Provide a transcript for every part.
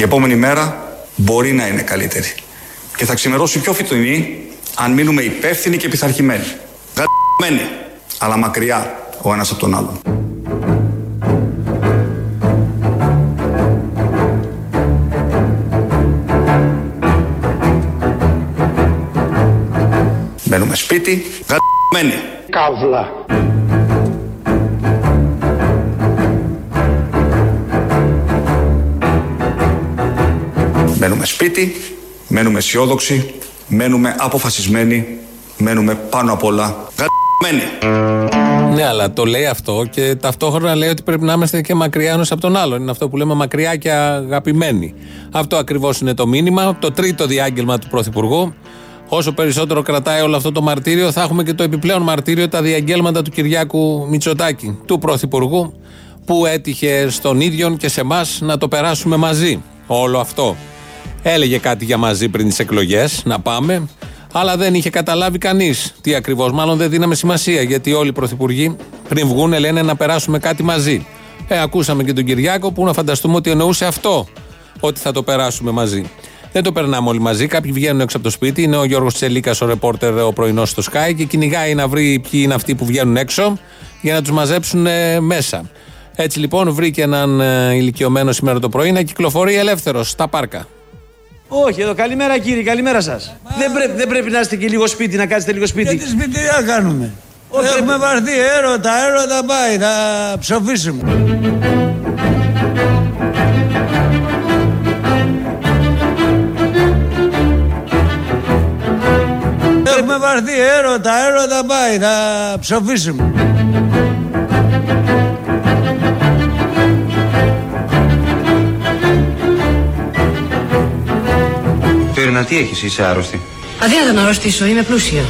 Η επόμενη μέρα μπορεί να είναι καλύτερη. Και θα ξημερώσει πιο φυτοινή αν μείνουμε υπεύθυνοι και πειθαρχημένοι. Γαμμένοι, αλλά μακριά ο ένας από τον άλλον. Μπαίνουμε σπίτι, γαμμένοι. Καύλα. Μένουμε σπίτι, μένουμε αισιόδοξοι, μένουμε αποφασισμένοι, μένουμε πάνω απ' όλα γαμμένοι. Ναι, αλλά το λέει αυτό και ταυτόχρονα λέει ότι πρέπει να είμαστε και μακριά ένας από τον άλλον. Είναι αυτό που λέμε μακριά και αγαπημένοι. Αυτό ακριβώς είναι το μήνυμα. Το τρίτο διάγγελμα του Πρωθυπουργού. Όσο περισσότερο κρατάει όλο αυτό το μαρτύριο, θα έχουμε και το επιπλέον μαρτύριο, τα διαγγέλματα του Κυριάκου Μητσοτάκη, του Πρωθυπουργού, που έτυχε στον ίδιο και σε εμάς να το περάσουμε μαζί. Όλο αυτό. Έλεγε κάτι για μαζί πριν τις εκλογές, να πάμε, αλλά δεν είχε καταλάβει κανείς τι ακριβώς. Μάλλον δεν δίναμε σημασία, γιατί όλοι οι πρωθυπουργοί πριν βγουν λένε να περάσουμε κάτι μαζί. Ε, ακούσαμε και τον Κυριάκο που να φανταστούμε ότι εννοούσε αυτό, ότι θα το περάσουμε μαζί. Δεν το περνάμε όλοι μαζί. Κάποιοι βγαίνουν έξω από το σπίτι. Είναι ο Γιώργος Τσελίκας, ο ρεπόρτερ, ο πρωινός στο Sky και κυνηγάει να βρει ποιοι είναι αυτοί που βγαίνουν έξω για να τους μαζέψουν ε, μέσα. Έτσι λοιπόν βρήκε έναν ε, ηλικιωμένο σήμερα το πρωί να κυκλοφορεί ελεύθερος στα πάρκα. Όχι, εδώ καλημέρα κύριε, καλημέρα σας. Δεν, πρέ, δεν πρέπει να είστε και λίγο σπίτι, να κάτσετε λίγο σπίτι. Γιατί σπίτι τι θα κάνουμε. Έχουμε βαρθεί έρωτα, έρωτα πάει, θα ψοφήσουμε. Έχουμε βαρθεί έρωτα, έρωτα πάει, θα ψοφήσουμε. Φίρνα, τι έχεις, είσαι άρρωστη. Αδειάτα να αρρωστήσω, είμαι πλούσια.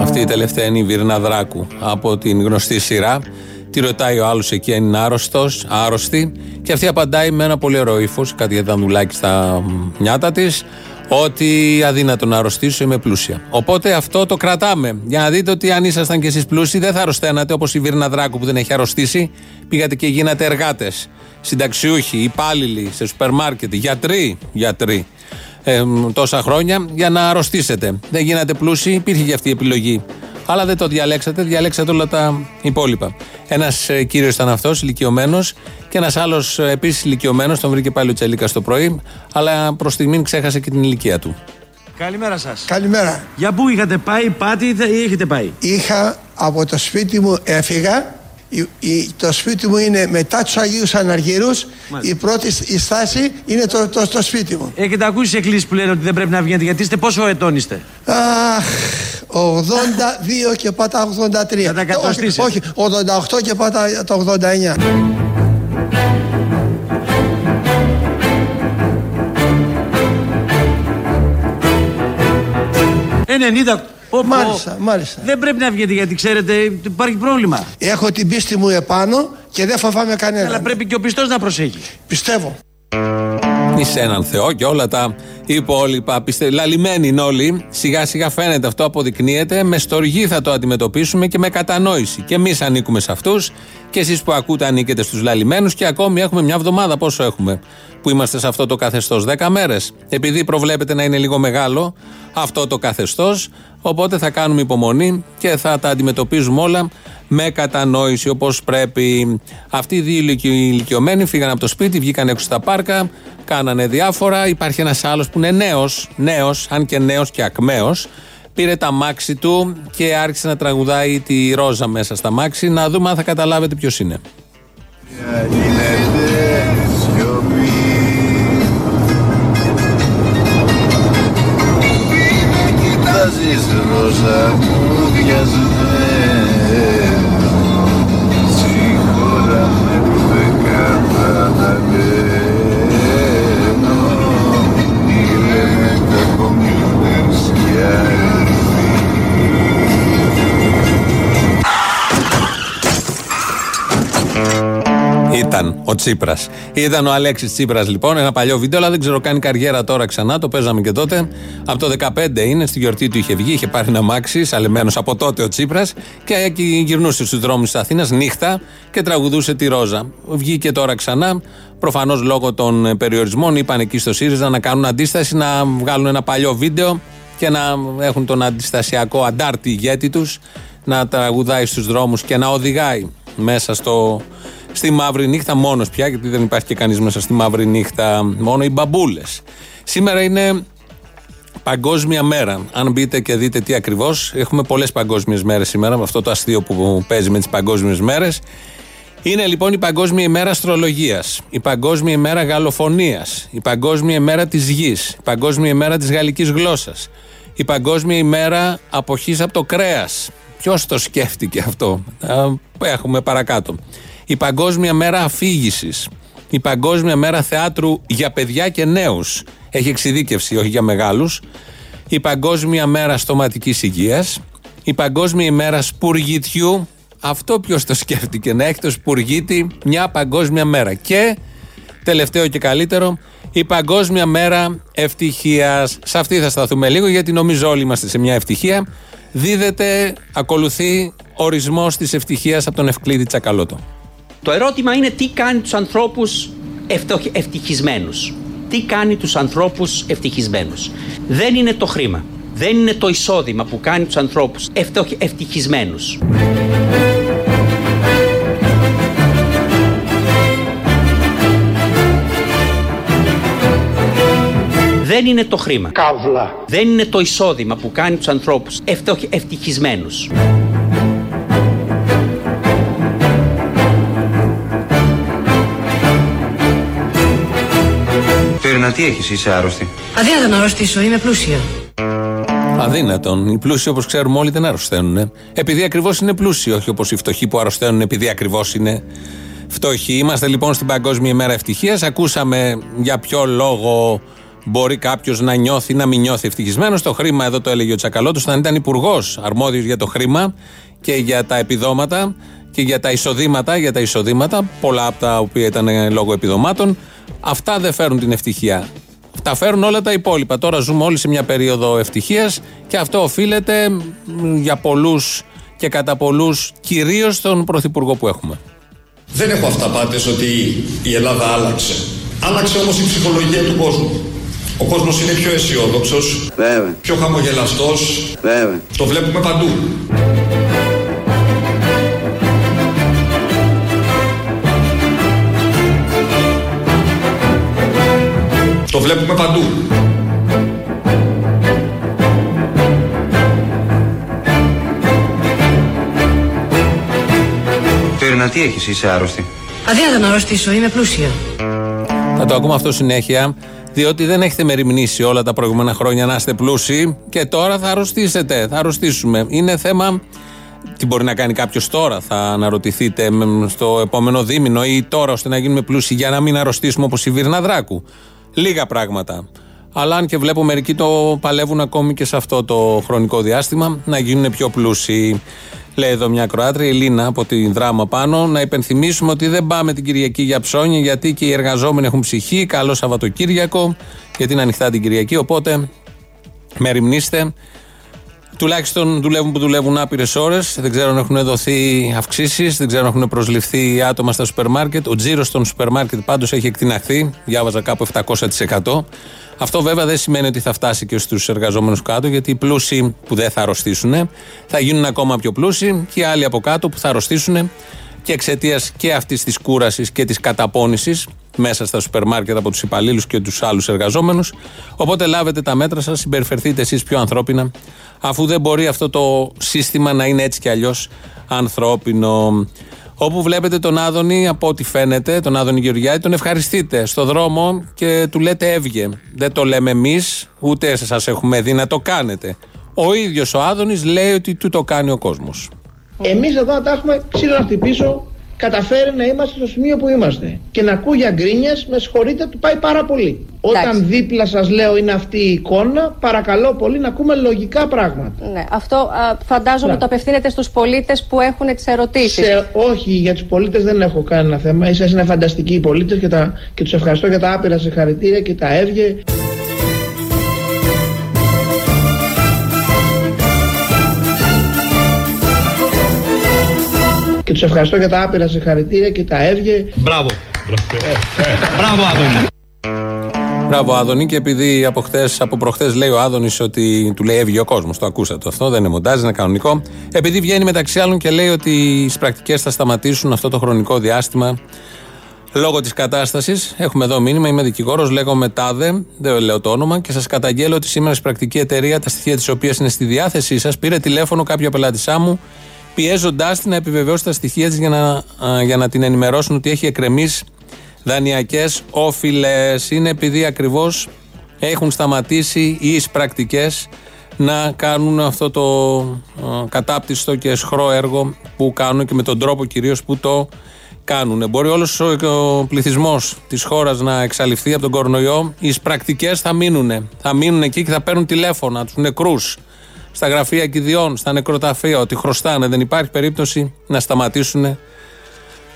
Αυτή η τελευταία είναι η Βίρνα Δράκου από την γνωστή σειρά. Τη ρωτάει ο άλλος εκεί αν είναι άρρωστος, άρρωστη. Και αυτή απαντάει με ένα πολύ ωραίο ύφος, κάτι για δανδουλάκι στα νιάτα της, ότι αδύνατο να αρρωστήσω, είμαι πλούσια. Οπότε αυτό το κρατάμε. Για να δείτε ότι αν ήσασταν κι εσείς πλούσιοι, δεν θα αρρωσταίνατε όπως η Βίρνα Δράκου που δεν έχει αρρωστήσει. Πήγατε και γίνατε εργάτες, συνταξιούχοι, υπάλληλοι σε σούπερ μάρκετ, γιατροί, γιατροί ε, τόσα χρόνια για να αρρωστήσετε. Δεν γίνατε πλούσιοι, υπήρχε και αυτή η επιλογή. Αλλά δεν το διαλέξατε, διαλέξατε όλα τα υπόλοιπα. Ένας ε, κύριος ήταν αυτός, ηλικιωμένος, και ένας άλλος ε, επίσης ηλικιωμένος, τον βρήκε πάλι ο Τσελίκα το πρωί, αλλά προς στιγμή ξέχασε και την ηλικία του. Καλημέρα σας. Καλημέρα. Για πού είχατε πάει, πάτη ή έχετε πάει; Είχα από το σπίτι μου έφυγα. Η- η- το σπίτι μου είναι μετά τους Αγίους Αναργύρους. Η πρώτη σ- η στάση είναι το, το, το σπίτι μου. Έχετε ακούσει εκκλήσεις που λένε ότι δεν πρέπει να βγαίνετε γιατί είστε πόσο ετών είστε; Αχ, 82 και πάτα 83. Θα τα όχι, εκατοστήσετε. όχι, 88 και πάτα το 89. 90. Ω, Μάλιστα, ω. μάλιστα. Δεν πρέπει να βγείτε γιατί ξέρετε υπάρχει πρόβλημα. Έχω την πίστη μου επάνω και δεν φοβάμαι κανέναν. Αλλά πρέπει και ο πιστός να προσέχει. Πιστεύω. Είσαι έναν Θεό και όλα τα υπόλοιπα. Πιστε... Λαλημένοι είναι όλοι. Σιγά σιγά φαίνεται αυτό, αποδεικνύεται. Με στοργή θα το αντιμετωπίσουμε και με κατανόηση. Και εμείς ανήκουμε σε αυτούς. Και εσείς που ακούτε ανήκετε στους λαλημένους. Και ακόμη έχουμε μια εβδομάδα. Πόσο έχουμε που είμαστε σε αυτό το καθεστώς, 10 μέρες. Επειδή προβλέπετε να είναι λίγο μεγάλο αυτό το καθεστώς, οπότε θα κάνουμε υπομονή και θα τα αντιμετωπίζουμε όλα με κατανόηση όπως πρέπει. Αυτοί οι δύο ηλικιο- ηλικιωμένοι φύγαν από το σπίτι, βγήκαν έξω στα πάρκα, κάνανε διάφορα. Υπάρχει ένας άλλος που είναι νέος, νέος, αν και νέος και ακμαίος. Πήρε τα μάξι του και άρχισε να τραγουδάει τη ρόζα μέσα στα μάξι. Να δούμε αν θα καταλάβετε ποιος είναι. Κοιτάζεις ρόζα μου διασμένο ο Τσίπρας. Ήταν ο Αλέξης Τσίπρας λοιπόν, ένα παλιό βίντεο, αλλά δεν ξέρω κάνει καριέρα τώρα ξανά. Το παίζαμε και τότε. Από το 15 είναι, στη γιορτή του είχε βγει, είχε πάρει ένα μάξι, σαλεμένος από τότε ο Τσίπρας και εκεί γυρνούσε στους δρόμους της Αθήνας νύχτα και τραγουδούσε τη Ρόζα. Βγήκε τώρα ξανά. Προφανώς λόγω των περιορισμών είπαν εκεί στο ΣΥΡΙΖΑ να κάνουν αντίσταση, να βγάλουν ένα παλιό βίντεο και να έχουν τον αντιστασιακό αντάρτη ηγέτη τους να τραγουδάει στους δρόμους και να οδηγάει μέσα στο, στη μαύρη νύχτα μόνος πια, γιατί δεν υπάρχει και κανείς μέσα στη μαύρη νύχτα, μόνο οι μπαμπούλες. Σήμερα είναι Παγκόσμια μέρα. Αν μπείτε και δείτε τι ακριβώς, έχουμε πολλές παγκόσμιες μέρες σήμερα, με αυτό το αστείο που παίζει με τις παγκόσμιες μέρες. Είναι λοιπόν η Παγκόσμια ημέρα Αστρολογίας, η Παγκόσμια ημέρα Γαλλοφωνίας, η Παγκόσμια ημέρα της Γης, η Παγκόσμια ημέρα της Γαλλικής Γλώσσας, η Παγκόσμια ημέρα Αποχής από το κρέας. Ποιος το σκέφτηκε αυτό, έχουμε παρακάτω. Η Παγκόσμια μέρα Αφήγησης, η Παγκόσμια μέρα Θεάτρου για παιδιά και νέους. Έχει εξειδίκευση, όχι για μεγάλους. Η Παγκόσμια μέρα Στοματικής Υγείας, η Παγκόσμια ημέρα Σπουργητιού, αυτό ποιος το σκέφτηκε, να έχει το σπουργίτη μια παγκόσμια μέρα. Και τελευταίο και καλύτερο, η Παγκόσμια Μέρα Ευτυχίας. Σε αυτή θα σταθούμε λίγο, γιατί νομίζω όλοι είμαστε σε μια ευτυχία. Δίδεται, ακολουθεί ορισμός της ευτυχίας από τον Ευκλήδη Τσακαλώτο. Το ερώτημα είναι τι κάνει τους ανθρώπους ευτυχισμένου. ευτυχισμένους. Τι κάνει τους ανθρώπους ευτυχισμένους. Δεν είναι το χρήμα. Δεν είναι το εισόδημα που κάνει τους ανθρώπους ευτυχ, ευτυχισμένους. Δεν είναι το χρήμα. Καύλα. Δεν είναι το εισόδημα που κάνει τους ανθρώπους ευτυχ, ευτυχισμένους. Φέρνα, τι έχεις, είσαι άρρωστη. Αδύνατο να αρρωστήσω, είμαι πλούσια. Αδύνατον. Οι πλούσιοι, όπως ξέρουμε όλοι, δεν αρρωσταίνουν. Επειδή ακριβώς είναι πλούσιοι, όχι όπως οι φτωχοί που αρρωσταίνουν επειδή ακριβώς είναι φτωχοί. Είμαστε λοιπόν στην Παγκόσμια ημέρα ευτυχίας. Ακούσαμε για ποιο λόγο μπορεί κάποιος να νιώθει ή να μην νιώθει ευτυχισμένος. Το χρήμα, εδώ το έλεγε ο Τσακαλώτος, όταν ήταν υπουργός αρμόδιος για το χρήμα και για τα επιδόματα και για τα εισοδήματα, για τα εισοδήματα, πολλά από τα οποία ήταν λόγω επιδομάτων. Αυτά δεν φέρουν την ευτυχία. Τα φέρουν όλα τα υπόλοιπα. Τώρα ζούμε όλοι σε μια περίοδο ευτυχίας και αυτό οφείλεται για πολλούς και κατά πολλούς κυρίως στον πρωθυπουργό που έχουμε. Δεν έχω αυταπάτες ότι η Ελλάδα άλλαξε. Άλλαξε όμως η ψυχολογία του κόσμου. Ο κόσμος είναι πιο αισιόδοξος, Βέβαια, πιο χαμογελαστός. βέβαια. Το βλέπουμε παντού. Το βλέπουμε παντού. Φέρνα, τι έχεις, είσαι άρρωστη. Αδύνατο να αρρωστήσω, είμαι πλούσια. Θα το ακούμε αυτό συνέχεια, διότι δεν έχετε μεριμνήσει όλα τα προηγούμενα χρόνια να είστε πλούσιοι και τώρα θα αρρωστήσετε. Θα αρρωστήσουμε. Είναι θέμα. Τι μπορεί να κάνει κάποιος τώρα, θα αναρωτηθείτε μ, στο επόμενο δίμηνο ή τώρα ώστε να γίνουμε πλούσιοι για να μην αρρωστήσουμε όπως η Βίρνα Δράκου. Λίγα πράγματα. Αλλά αν και βλέπω μερικοί το παλεύουν ακόμη και σε αυτό το χρονικό διάστημα να γίνουν πιο πλούσιοι. Λέει εδώ μια Κροάτρια, η Λίνα από την δράμα πάνω, να υπενθυμίσουμε ότι δεν πάμε την Κυριακή για ψώνια, γιατί και οι εργαζόμενοι έχουν ψυχή. Καλό Σαββατοκύριακο, γιατί είναι ανοιχτά την Κυριακή. Οπότε, μεριμνήστε. Τουλάχιστον δουλεύουν που δουλεύουν άπειρες ώρες. Δεν ξέρω αν έχουν δοθεί αυξήσεις, δεν ξέρω αν έχουν προσληφθεί άτομα στα σούπερ μάρκετ. Ο τζίρος των σούπερ μάρκετ πάντως έχει εκτιναχθεί. Διάβαζα κάπου 700%. Αυτό βέβαια δεν σημαίνει ότι θα φτάσει και στους εργαζόμενους κάτω, γιατί οι πλούσιοι που δεν θα αρρωστήσουν θα γίνουν ακόμα πιο πλούσιοι και οι άλλοι από κάτω που θα αρρωστήσουν και εξαιτίας και αυτής της κούρασης και της καταπώνησης μέσα στα σούπερ μάρκετ από τους υπαλλήλους και τους άλλους εργαζόμενους. Οπότε λάβετε τα μέτρα σας, συμπεριφερθείτε εσείς πιο ανθρώπινα, αφού δεν μπορεί αυτό το σύστημα να είναι έτσι κι αλλιώς ανθρώπινο. Όπου βλέπετε τον Άδωνη, από ό,τι φαίνεται, τον Άδωνη Γεωργιάδη, τον ευχαριστείτε στο δρόμο και του λέτε έβγε. Δεν το λέμε εμείς, ούτε σας έχουμε δει να το κάνετε. Ο ίδιος ο Άδωνης λέει ότι του το κάνει ο κόσμος. Εμείς εδώ θα τα έχουμε ξύλο να χτυπήσω καταφέρει να είμαστε στο σημείο που είμαστε. Και να ακούει για γκρίνιες, με συγχωρείτε, του πάει πάρα πολύ. Όταν δίπλα σας λέω είναι αυτή η εικόνα, παρακαλώ πολύ να ακούμε λογικά πράγματα. Ναι, αυτό α, φαντάζομαι Μπράβο. το απευθύνεται στους πολίτες που έχουν τις ερωτήσεις. Σε, όχι, για τους πολίτες δεν έχω κανένα θέμα. Ίσα είναι φανταστικοί οι πολίτες και, τα- και τους ευχαριστώ για τα άπειρα συγχαρητήρια και τα έβγε. Και τους ευχαριστώ για τα άπειρα συγχαρητήρια και τα έβγε. Μπράβο. Μπράβο, Άδωνη. Μπράβο, Άδωνη. Και επειδή από, χθες, από προχθές λέει ο Άδωνης ότι του λέει έβγε ο κόσμος. Το ακούσατε αυτό, δεν είναι μοντάζ, είναι κανονικό. Επειδή βγαίνει μεταξύ άλλων και λέει ότι οι πρακτικές θα σταματήσουν αυτό το χρονικό διάστημα λόγω της κατάστασης. Έχουμε εδώ μήνυμα, είμαι δικηγόρος, λέγομαι Τάδε, δεν λέω το όνομα και σας καταγγέλλω ότι σήμερα η πρακτική εταιρεία, τα στοιχεία της οποίας είναι στη διάθεσή σας, πήρε τηλέφωνο κάποια πελάτησά μου, πιέζοντάς την να επιβεβαιώσει τα στοιχεία της για να, α, για να την ενημερώσουν ότι έχει εκκρεμίσει δανειακές όφιλε. Είναι επειδή ακριβώς έχουν σταματήσει οι εισπρακτικές να κάνουν αυτό το α, κατάπτυστο και σχρό έργο που κάνουν και με τον τρόπο κυρίως που το κάνουν. Μπορεί όλος ο, ο πληθυσμός της χώρας να εξαλειφθεί από τον κορονοϊό. Οι εισπρακτικές θα μείνουν. Θα μείνουν εκεί και θα παίρνουν τηλέφωνα τους νεκρούς στα γραφεία κηδιών, στα νεκροταφεία, ότι χρωστάνε. Δεν υπάρχει περίπτωση να σταματήσουν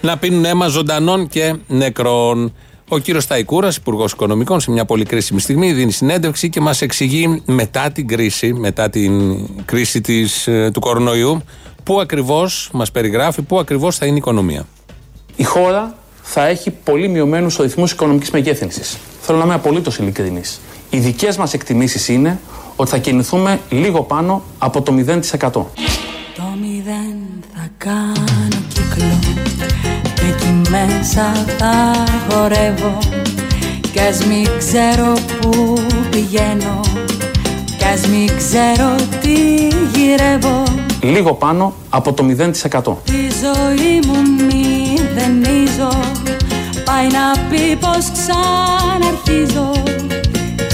να πίνουν αίμα ζωντανών και νεκρών. Ο κύριος Ταϊκούρας, Υπουργός Οικονομικών, σε μια πολύ κρίσιμη στιγμή, δίνει συνέντευξη και μας εξηγεί μετά την κρίση, μετά την κρίση της, ε, του κορονοϊού, πού ακριβώς μας περιγράφει, πού ακριβώς θα είναι η οικονομία. η χώρα θα έχει πολύ μειωμένους ρυθμού οικονομικής μεγέθυνσης. Θέλω να είμαι απολύτως ειλικρινής. Οι δικές μας εκτιμήσεις είναι ότι θα κινηθούμε λίγο πάνω από το 0%. Το μηδέν θα κάνω κύκλο. Και εκεί μέσα θα χορεύω. Κι ας μην ξέρω που πηγαίνω. Κι ας μην ξέρω τι γυρεύω. Λίγο πάνω από το 0%. Τη ζωή μου μηδενίζω. Πάει να πει πως ξαναρχίζω.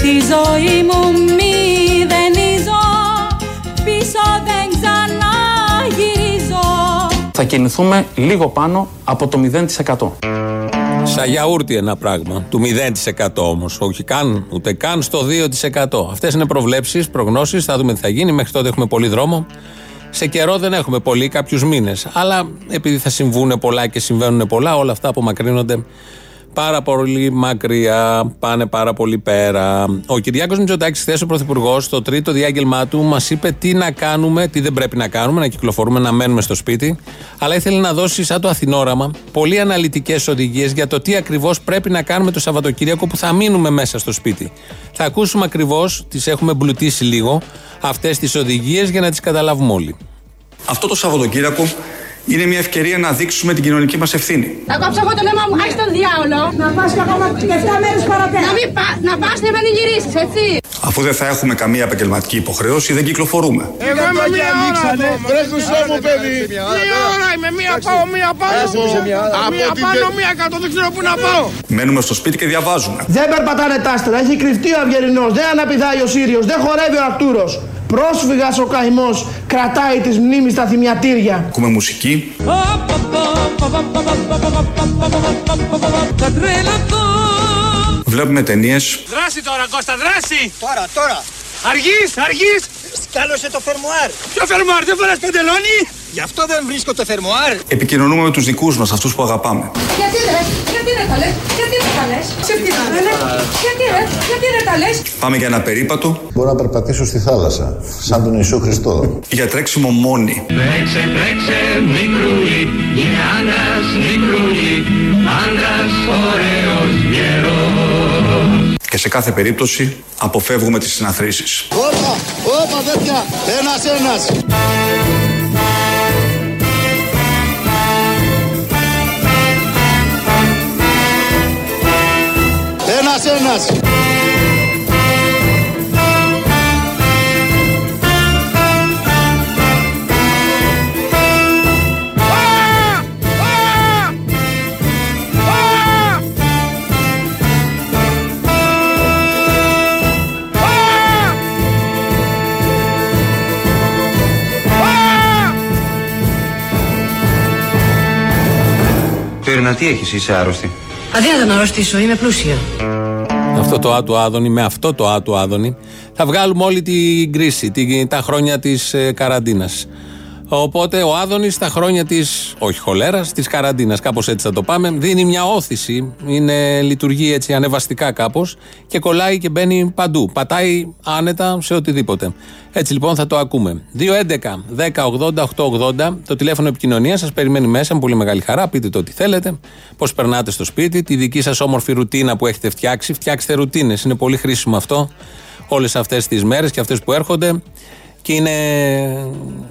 Τη ζωή μου μηδενίζω Πίσω δεν ξαναγυρίζω Θα κινηθούμε λίγο πάνω από το 0%. Σαν γιαούρτι ένα πράγμα. Του 0% όμως. Όχι καν, ούτε καν στο 2%. Αυτές είναι προβλέψεις, προγνώσεις. Θα δούμε τι θα γίνει. Μέχρι τότε έχουμε πολύ δρόμο. Σε καιρό δεν έχουμε πολύ, κάποιους μήνες. Αλλά επειδή θα συμβούν πολλά και συμβαίνουν πολλά, όλα αυτά απομακρύνονται πάρα πολύ μακριά, πάνε πάρα πολύ πέρα. Ο Κυριάκος Μητσοτάκης, χθες ο Πρωθυπουργός, στο τρίτο διάγγελμά του, μας είπε τι να κάνουμε, τι δεν πρέπει να κάνουμε, να κυκλοφορούμε, να μένουμε στο σπίτι. Αλλά ήθελε να δώσει, σαν το Αθηνόραμα, πολύ αναλυτικές οδηγίες για το τι ακριβώς πρέπει να κάνουμε το Σαββατοκύριακο που θα μείνουμε μέσα στο σπίτι. Θα ακούσουμε ακριβώς, τις έχουμε μπλουτίσει λίγο, αυτές τις οδηγίες για να τις καταλάβουμε όλοι. Αυτό το Σαββατοκύριακο είναι μια ευκαιρία να δείξουμε την κοινωνική μας ευθύνη. Θα κόψω εγώ το λαιμό μου, άχι τον διάολο. Να πας και ακόμα και 7 μέρες παραπέρα. Να, μην πα, να πας να πανηγυρίσεις, έτσι. Αφού δεν θα έχουμε καμία επαγγελματική υποχρέωση, δεν κυκλοφορούμε. Εγώ είμαι μία ώρα Βρες του μου παιδί. Μία ώρα είμαι, μία πάω, μία πάνω. Μία πάνω, μία κάτω, δεν ξέρω πού να πάω. Μένουμε στο σπίτι και διαβάζουμε. Δεν περπατάνε τα άστρα, έχει κρυφτεί ο Αυγερινός, δεν αναπηδάει ο Σύριος, δεν χορεύει ο Αρτούρος. Πρόσφυγας ο καημός κρατάει τις μνήμεις στα θυμιατήρια. Ακούμε μουσική, Θα τρελαθώ βλέπουμε ταινίες, Δράση τώρα, Κώστα, δράση. Τώρα, τώρα. Αργείς, αργείς. Σκάλωσε το φερμουάρ. Ποιο φερμάρ, δεν φοράς παντελόνι. Γι' αυτό δεν βρίσκω το φερμουάρ. επικοινωνούμε με τους δικούς μας, αυτούς που αγαπάμε. Γιατί ρε, γιατί ρε τα λες, γιατί ρε τα λες, ψευτικά ρε, γιατί ρε, γιατί ρε τα λες. Πάμε για ένα περίπατο, Μπορώ να περπατήσω στη θάλασσα, σαν τον Ιησού Χριστό. για τρέξιμο μόνοι. Τρέξε, τρέξε, μικρούλι, είναι άντρας, μικρούλι, άντρας ωραίος γερός. Και σε κάθε περίπτωση αποφεύγουμε τις συναθρήσεις. Όπα, όπα παιδιά, ένας ένας. Ένας ένας. Κατερίνα, τι έχεις, είσαι άρρωστη; Αδύνατο να αρρωστήσω, είμαι πλούσια. Αυτό το άτου άδωνη, με αυτό το άτου άδωνη, θα βγάλουμε όλη την κρίση, την- τα χρόνια της ε, καραντίνας. Οπότε ο Άδωνης στα χρόνια της, όχι χολέρας, της καραντίνας, κάπως έτσι θα το πάμε, δίνει μια όθηση. Είναι, λειτουργεί έτσι ανεβαστικά κάπως και κολλάει και μπαίνει παντού. Πατάει άνετα σε οτιδήποτε. Έτσι λοιπόν θα το ακούμε. 2.11.10.80.880 το τηλέφωνο επικοινωνίας σας περιμένει μέσα με πολύ μεγάλη χαρά. Πείτε το ό,τι θέλετε, πώς περνάτε στο σπίτι, τη δική σας όμορφη ρουτίνα που έχετε φτιάξει. Φτιάξτε ρουτίνες. Είναι πολύ χρήσιμο αυτό όλες αυτές τις μέρες και αυτές που έρχονται και είναι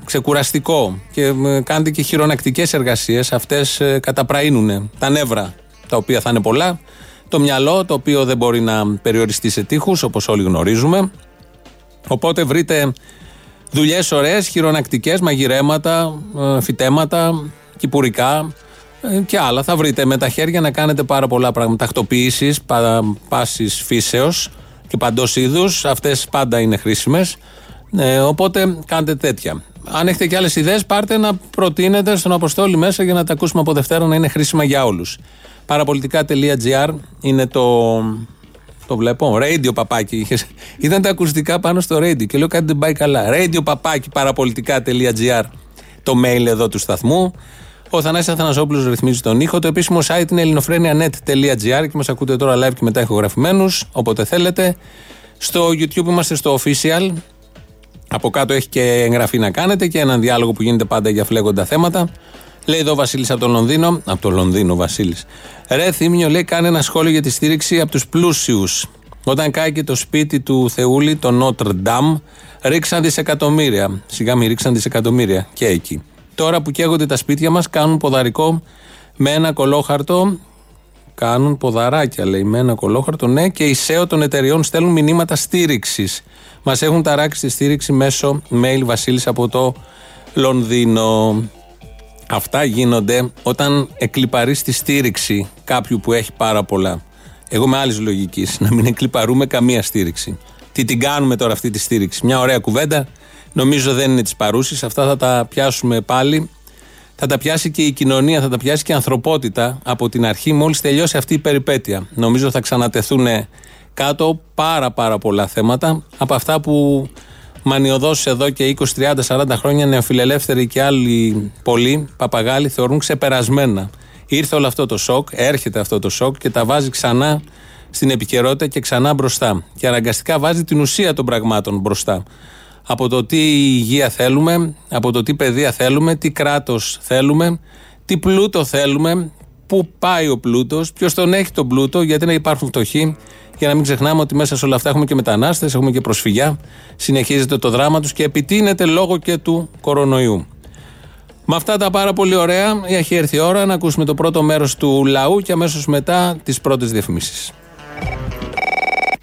ξεκουραστικό και ε, κάνετε και χειρονακτικές εργασίες. Αυτές ε, καταπραίνουν τα νεύρα τα οποία θα είναι πολλά. Το μυαλό το οποίο δεν μπορεί να περιοριστεί σε τείχους όπως όλοι γνωρίζουμε. Οπότε βρείτε δουλειές ωραίες, χειρονακτικές, μαγειρέματα ε, φυτέματα, κυπουρικά ε, και άλλα. Θα βρείτε με τα χέρια να κάνετε πάρα πολλά πράγματα. Τακτοποιήσεις, πα, πάσης φύσεως και παντός είδους. Αυτές πάντα είναι χρήσιμες ε, οπότε κάντε τέτοια. Αν έχετε και άλλες ιδέες, πάρτε να προτείνετε στον Αποστόλη μέσα για να τα ακούσουμε από Δευτέρα να είναι χρήσιμα για όλους. Παραπολιτικά.gr είναι το. Το βλέπω. Radio παπάκι. Είχες- Ήταν τα ακουστικά πάνω στο radio και λέω κάτι δεν πάει καλά. Radio παπάκι παραπολιτικά.gr το mail εδώ του σταθμού. Ο Θανάσης Αθανασόπουλος ρυθμίζει τον ήχο. Το επίσημο site είναι ελληνοφρένια.net.gr και μας ακούτε τώρα live και μετά ηχογραφημένους, όποτε θέλετε. Στο YouTube είμαστε στο official. Από κάτω έχει και εγγραφή να κάνετε και έναν διάλογο που γίνεται πάντα για φλέγοντα θέματα. Λέει εδώ ο Βασίλης από το Λονδίνο. Από το Λονδίνο, Βασίλης. Ρε Θήμιο, λέει, κάνει ένα σχόλιο για τη στήριξη από τους πλούσιους. Όταν κάει το σπίτι του Θεούλη, το Notre Dame, ρίξαν δισεκατομμύρια. Σιγά μην ρίξαν δισεκατομμύρια και εκεί. Τώρα που καίγονται τα σπίτια μας, κάνουν ποδαρικό με ένα κολόχαρτο Κάνουν ποδαράκια, λέει, με ένα κολόχαρτο. Ναι, και οι SEO των εταιριών στέλνουν μηνύματα στήριξης. Μας έχουν ταράξει τη στήριξη μέσω mail Βασίλης από το Λονδίνο. Αυτά γίνονται όταν εκλυπαρεί τη στήριξη κάποιου που έχει πάρα πολλά. Εγώ είμαι άλλης λογικής. Να μην εκλυπαρούμε καμία στήριξη. Τι την κάνουμε τώρα αυτή τη στήριξη; Μια ωραία κουβέντα. Νομίζω δεν είναι της παρούσης. Αυτά θα τα πιάσουμε πάλι. Θα τα πιάσει και η κοινωνία, θα τα πιάσει και η ανθρωπότητα από την αρχή, μόλις τελειώσει αυτή η περιπέτεια. Νομίζω θα ξανατεθούν κάτω πάρα πάρα πολλά θέματα από αυτά που μανιωδώς εδώ και 20, 30, 40 χρόνια νεοφιλελεύθεροι και άλλοι πολλοί παπαγάλοι θεωρούν ξεπερασμένα. Ήρθε όλο αυτό το σοκ, έρχεται αυτό το σοκ και τα βάζει ξανά στην επικαιρότητα και ξανά μπροστά. Και αναγκαστικά βάζει την ουσία των πραγμάτων μπροστά. Από το τι υγεία θέλουμε, από το τι παιδεία θέλουμε, τι κράτος θέλουμε, τι πλούτο θέλουμε, πού πάει ο πλούτος, ποιος τον έχει τον πλούτο, γιατί να υπάρχουν φτωχοί, για να μην ξεχνάμε ότι μέσα σε όλα αυτά έχουμε και μετανάστες, έχουμε και προσφυγιά, συνεχίζεται το δράμα τους και επιτείνεται λόγω και του κορονοϊού. Με αυτά τα πάρα πολύ ωραία, έχει έρθει η ώρα να ακούσουμε το πρώτο μέρος του λαού και αμέσως μετά τις πρώτες διαφημίσεις.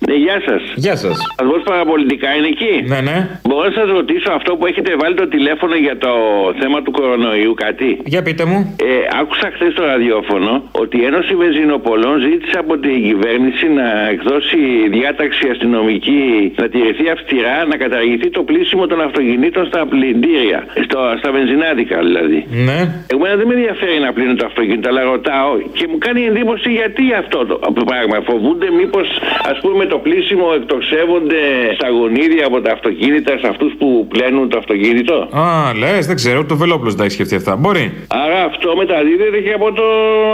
Ναι, γεια σας. Γεια σας. Ασμό παραπολιτικά είναι εκεί; Ναι, ναι. Μπορώ να σας ρωτήσω αυτό που έχετε βάλει το τηλέφωνο για το θέμα του κορονοϊού, κάτι; Για πείτε μου. Ε, άκουσα χθες στο ραδιόφωνο ότι η Ένωση Βενζινοπολών ζήτησε από την κυβέρνηση να εκδώσει διάταξη αστυνομική να τηρηθεί αυστηρά, να καταργηθεί το πλήσιμο των αυτοκινήτων στα πλυντήρια. Στο, στα βενζινάδικα δηλαδή. Ναι. Εμένα δεν με ενδιαφέρει να πλύνω το αυτοκίνητο, αλλά ρωτάω και μου κάνει εντύπωση γιατί αυτό το πράγμα. Φοβούνται μήπως, ας πούμε, το πλήσιμο εκτοξεύονται στα γονίδια από τα αυτοκίνητα σε αυτούς που πλένουν το αυτοκίνητο; Α, λες, δεν ξέρω, το Βελόπουλος δεν τα έχει σκεφτεί αυτά. Μπορεί. Άρα αυτό μεταδίδεται και από, το,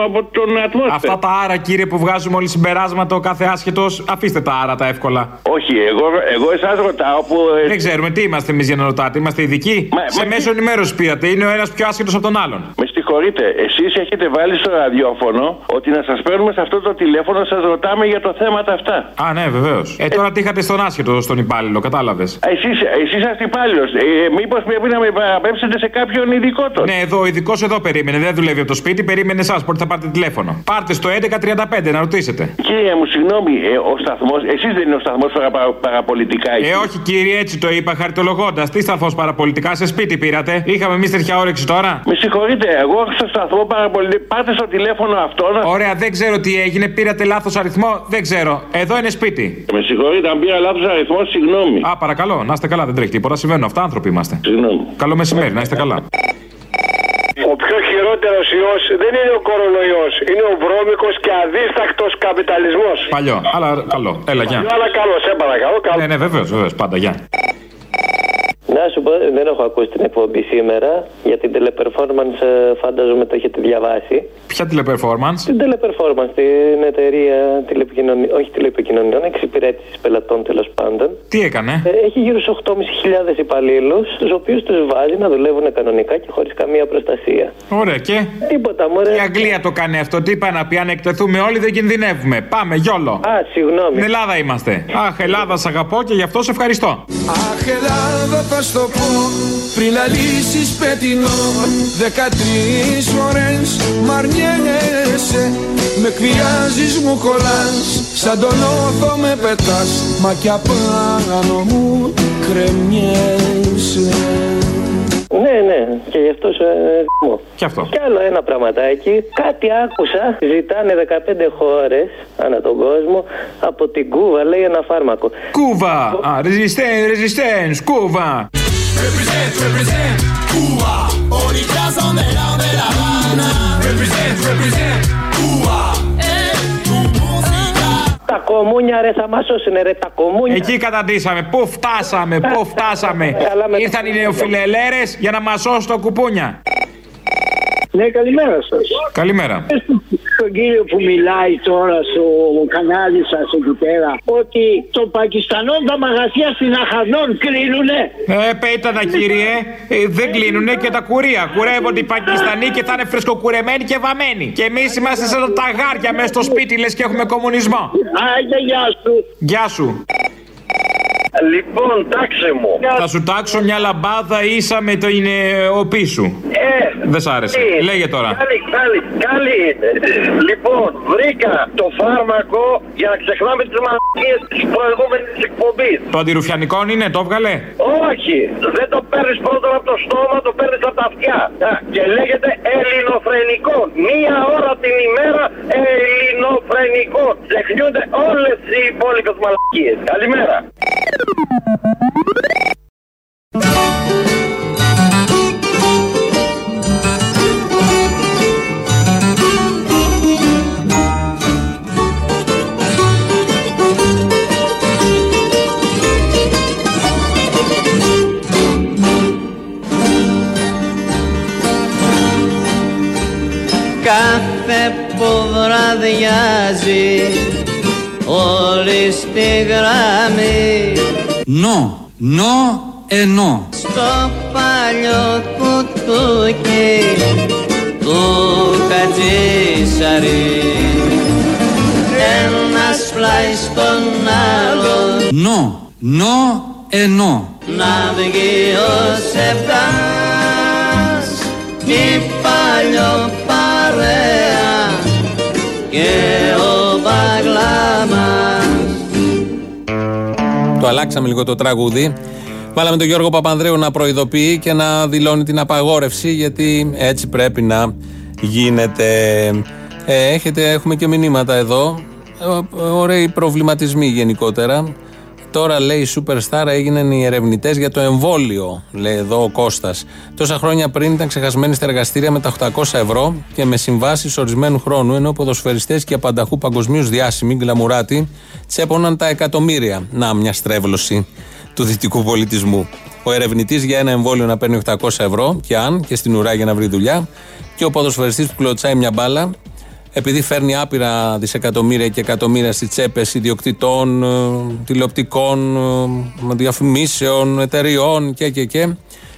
από τον ατμόσφαιρα. Αυτά τα άρα, κύριε, που βγάζουμε όλοι συμπεράσματα, ο κάθε άσχετος, αφήστε τα άρα τα εύκολα. Όχι, εγώ, εγώ εσάς ρωτάω που. Δεν ξέρουμε τι είμαστε εμείς για να ρωτάτε. Είμαστε ειδικοί. Μα- Σε μα μέσο ενημέρωση πήρατε. Είναι ο ένας πιο άσχετος από τον άλλον. Με συγχωρείτε, εσείς έχετε βάλει στο ραδιόφωνο ότι να σας παίρνουμε σε αυτό το τηλέφωνο, σας ρωτάμε για το θέματα αυτά. Α, ναι, βεβαίως. Ε, τώρα τι είχατε στον άσχετο, στον υπάλληλο, κατάλαβες; Εσείς, εσείς είσαστε υπάλληλος. Ε, Μήπως πρέπει να με παραπέμψετε σε κάποιον ειδικό τότε. Ναι, εδώ ο ειδικός εδώ περίμενε. Δεν δουλεύει από το σπίτι, περίμενε εσάς. Πότε θα πάρετε τηλέφωνο. Πάρτε στο 1135 να ρωτήσετε. Κύριε μου, συγγνώμη, ε, ο σταθμός, εσείς δεν είναι ο σταθμός παρα, παραπολιτικά εκεί. Ε, όχι κύριε, έτσι το είπα χαριτολογώντα. Τι σταθμός παραπολιτικά, σε σπίτι πήρατε; Είχαμε εμείς τέτοια όρεξη τώρα; Με συγχωρείτε, εγώ στο σταθμό παραπολιτικά. Πάτε στο τηλέφωνο αυτό να. Ωραία, δεν ξέρω τι έγινε. Πήρατε λάθος αριθμό; Δεν ξέρω. Εδώ είναι σπίτι. Με συγχωρείτε, αν πήρα λάθος αριθμό, συγγνώμη. Α, παρακαλώ, να είστε καλά, δεν τρέχει τίποτα. Συμβαίνουν αυτά, άνθρωποι είμαστε. Συγγνώμη. Καλό μεσημέρι, να είστε καλά. Ο πιο χειρότερος ιός δεν είναι ο κορονοϊός. Είναι ο βρώμικος και αδίστακτος καπιταλισμός. Παλιό, αλλά καλό. Έλα, γεια. Αλλά καλό, σε παρακαλώ. Καλό. Ναι, ναι, βεβαίως, βεβαίως, πάντα, γεια. Να σου πω, δεν έχω ακούσει την εκπομπή σήμερα για την teleperformance. ε, Φαντάζομαι το έχετε διαβάσει. Ποια τηλεπερφόρμανς; Την teleperformance, την εταιρεία τηλεπικοινωνιών, όχι τηλεπικοινωνιών, εξυπηρέτησης πελατών τέλος πάντων. Τι έκανε; Ε, Έχει γύρω στου 8.500 υπαλλήλους, τους οποίους τους βάζει να δουλεύουν κανονικά και χωρίς καμία προστασία. Ωραία, και; Τίποτα, μωρέ. Η Αγγλία το κάνει αυτό. Τι είπα να πει, αν εκτεθούμε όλοι δεν κινδυνεύουμε. Πάμε, γιόλο. Α, συγγνώμη. Στην Ελλάδα είμαστε. Αχ, Ελλάδα, σ' αγαπώ και γι' αυτό σε ευχαριστώ. Αχ Ελλάδα θα στο πω πριν λαλήσεις πετεινό Δεκατρεις φορές μ' αρνιέσαι. Με κρυάζεις μου κολλάς Σαν τον όθο με πετάς. Μα κι απάνω μου κρεμιέσαι Ναι, ναι, και γι' αυτό σε μου. Και αυτό. Κι άλλο ένα πραγματάκι. Κάτι άκουσα. Ζητάνε 15 χώρες ανά τον κόσμο από την Κούβα, λέει ένα φάρμακο. Κούβα! Α, resistance, resistance, Κούβα! Represent, represent Cuba Orillazón de la de La Habana Represent, represent Τα κομμούνια ρε θα μας σώσουν ρε τα κομμούνια. Εκεί καταντήσαμε. Πού φτάσαμε, πού φτάσαμε. Ήρθαν οι νεοφιλελέρες για να μας σώσουν το κουπούνια. Ναι, καλημέρα σας. Καλημέρα. Στον κύριο που μιλάει τώρα στο κανάλι σας εκεί πέρα, ότι το Πακιστανό τα μαγαζιά στην Αχανών κλείνουνε. Ε, πέτα κύριε, ε, δεν κλείνουνε και τα κουρία. Κουρεύονται οι Πακιστανοί και θα είναι φρεσκοκουρεμένοι και βαμμένοι. Και εμείς είμαστε σαν τα γάρια μέσα στο σπίτι, λες και έχουμε κομμουνισμό. Άιντε, γεια σου. Γεια σου. Λοιπόν, τάξε μου. Θα σου τάξω μια λαμπάδα ίσα με το είναι ο πίσου. Ε, Δεν σ' άρεσε. τι, Λέγε τώρα. Καλή, καλή, καλή είναι. Λοιπόν, βρήκα το φάρμακο για να ξεχνάμε τις μαλακίες της προηγούμενης εκπομπής. Το αντιρουφιανικό είναι, το έβγαλε; Όχι, δεν το παίρνεις πρώτα από το στόμα, το παίρνεις από τα αυτιά. Α, Και λέγεται ελληνοφρενικό. Μία ώρα την ημέρα ελληνοφρενικό. Ξεχνιούνται όλες οι υπόλοιπες μαλακίες. Καλημέρα. Κάθε που βραδιάζει όλη στη γραμμή No, no e no. στο παλιό κουτούκι του Κατζήσαρη ένας πλάι στον άλλον No, no e no. να βγει ο Σεπτάς η παλιό παρέα και ο Παγλάμας Το αλλάξαμε λίγο το τραγούδι. Βάλαμε τον Γιώργο Παπανδρέου να προειδοποιεί και να δηλώνει την απαγόρευση γιατί έτσι πρέπει να γίνεται. Ε, έχετε, έχουμε και μηνύματα εδώ. Ε, ωραίοι προβληματισμοί γενικότερα. Τώρα λέει η Superstar έγιναν οι ερευνητές για το εμβόλιο, λέει εδώ ο Κώστας. Τόσα χρόνια πριν ήταν ξεχασμένοι στα εργαστήρια με τα 800 ευρώ και με συμβάσεις ορισμένου χρόνου, ενώ ποδοσφαιριστές και απανταχού παγκοσμίως διάσημοι, γκλαμουράτοι, τσέπωναν τα εκατομμύρια. Να, μια στρέβλωση του δυτικού πολιτισμού. Ο ερευνητής για ένα εμβόλιο να παίρνει 800 ευρώ, και αν, και στην ουρά για να βρει δουλειά, και ο ποδοσφαιριστής που κλωτσάει μια μπάλα, επειδή φέρνει άπειρα δισεκατομμύρια και εκατομμύρια στις τσέπες ιδιοκτητών, ε, τηλεοπτικών, ε, διαφημίσεων, εταιριών και, και, και,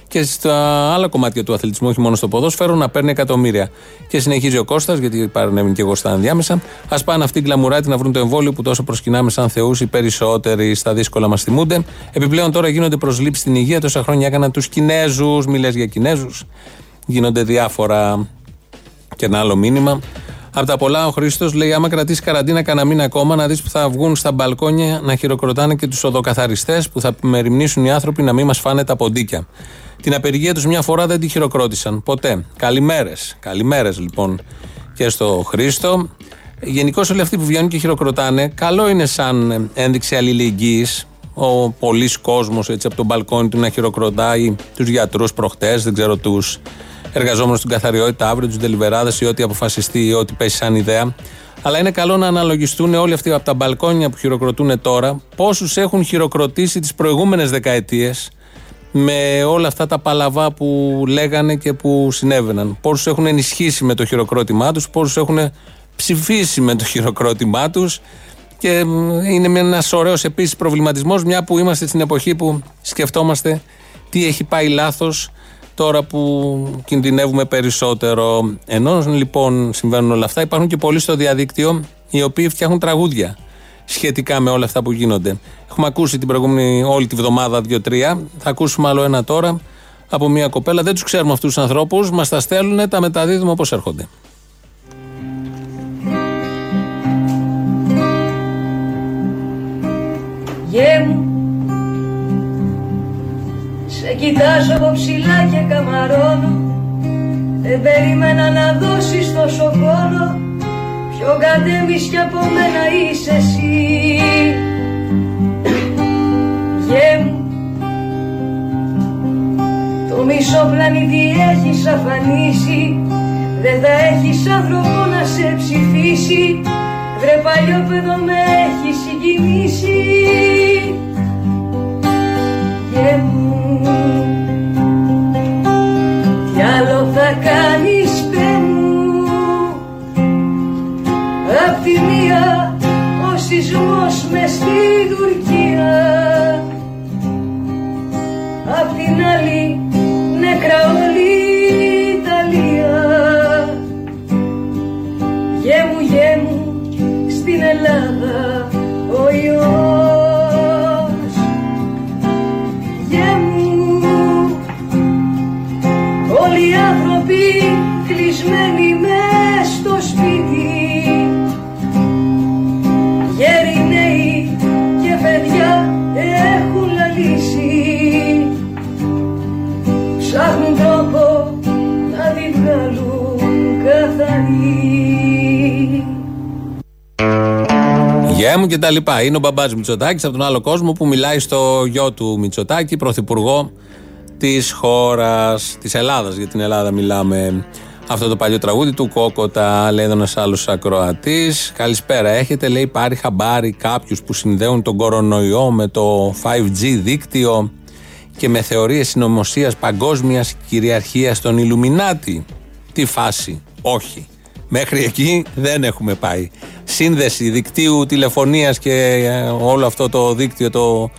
και στα άλλα κομμάτια του αθλητισμού, όχι μόνο στο ποδόσφαιρο, να παίρνει εκατομμύρια. Και συνεχίζει ο Κώστας, γιατί παρενέβη και εγώ στα ενδιάμεσα. Α πάνε αυτοί οι γκλαμουράτι να βρουν το εμβόλιο που τόσο προσκυνάμε σαν θεούς οι περισσότεροι στα δύσκολα μας θυμούνται. Επιπλέον τώρα γίνονται προσλήψεις στην υγεία. Τόσα χρόνια έκαναν τους Κινέζους, μιλές για Κινέζους. Γίνονται διάφορα. Και ένα άλλο μήνυμα. Από τα πολλά, ο Χρήστος λέει: Άμα κρατήσεις καραντίνα κανένα μήνα ακόμα, να δεις που θα βγουν στα μπαλκόνια να χειροκροτάνε και τους οδοκαθαριστές που θα μεριμνήσουν οι άνθρωποι να μην μας φάνε τα ποντίκια. Την απεργία τους μια φορά δεν τη χειροκρότησαν. Ποτέ. Καλημέρες. Καλημέρες λοιπόν και στο Χρήστο. Γενικώ όλοι αυτοί που βγαίνουν και χειροκροτάνε, καλό είναι σαν ένδειξη αλληλεγγύης. Ο πολλή κόσμος από τον μπαλκόνι του να χειροκροτάει τους γιατρούς προχτές, δεν ξέρω τους εργαζόμενος στην καθαριότητα αύριο, τους ντελιβεράδε ή ό,τι αποφασιστεί ή ό,τι πέσει σαν ιδέα. Αλλά είναι καλό να αναλογιστούν όλοι αυτοί από τα μπαλκόνια που χειροκροτούν τώρα πόσους έχουν χειροκροτήσει τις προηγούμενες δεκαετίες με όλα αυτά τα παλαβά που λέγανε και που συνέβαιναν. Πόσους έχουν ενισχύσει με το χειροκρότημά τους, πόσους έχουν ψηφίσει με το χειροκρότημά τους. Και μ, είναι ένας ωραίος επίσης προβληματισμός, μια που είμαστε στην εποχή που σκεφτόμαστε τι έχει πάει λάθος τώρα που κινδυνεύουμε περισσότερο. Ενώ λοιπόν συμβαίνουν όλα αυτά, υπάρχουν και πολλοί στο διαδίκτυο οι οποίοι φτιάχνουν τραγούδια σχετικά με όλα αυτά που γίνονται. Έχουμε ακούσει την προηγούμενη όλη τη βδομάδα δύο-τρία. Θα ακούσουμε άλλο ένα τώρα από μια κοπέλα. Δεν τους ξέρουμε αυτούς τους ανθρώπους. Μας τα στέλνουν, τα μεταδίδουμε όπως έρχονται. Γε μου Σε κοιτάζω από ψηλά και καμαρώνω. Δεν περίμενα να δώσεις τόσο πόνο Πιο κατέβεις κι από μένα είσαι εσύ. Γε μου Το μισό πλανήτη έχεις αφανίσει. Δεν θα έχεις άνθρωπο να σε ψηφίσει. Βρε παλιό παιδό με έχεις συγκινήσει Γε μου Τι άλλο θα κάνεις πέ μου. Απ' τη μία ο σεισμός μες στη Τουρκία Απ' την άλλη νεκρά όλη η Ιταλία. Γε μου, γε μου, στην Ελλάδα ο ιός μου και τα λοιπά. Είναι ο μπαμπάς Μητσοτάκης από τον άλλο κόσμο που μιλάει στο γιο του Μητσοτάκη, πρωθυπουργό της χώρας, της Ελλάδας. Για την Ελλάδα μιλάμε. Αυτό το παλιό τραγούδι του Κόκοτα, λέει εδώ ένας άλλος ακροατής. Καλησπέρα. Έχετε, λέει, πάρει χαμπάρι κάποιους που συνδέουν τον κορονοϊό με το 5G δίκτυο και με θεωρίες συνωμοσίας παγκόσμιας κυριαρχίας των Ιλουμινάτη. Τι φάση. Όχι. Μέχρι εκεί δεν έχουμε πάει. Σύνδεση δικτύου τηλεφωνίας και ε, όλο αυτό το δίκτυο, το,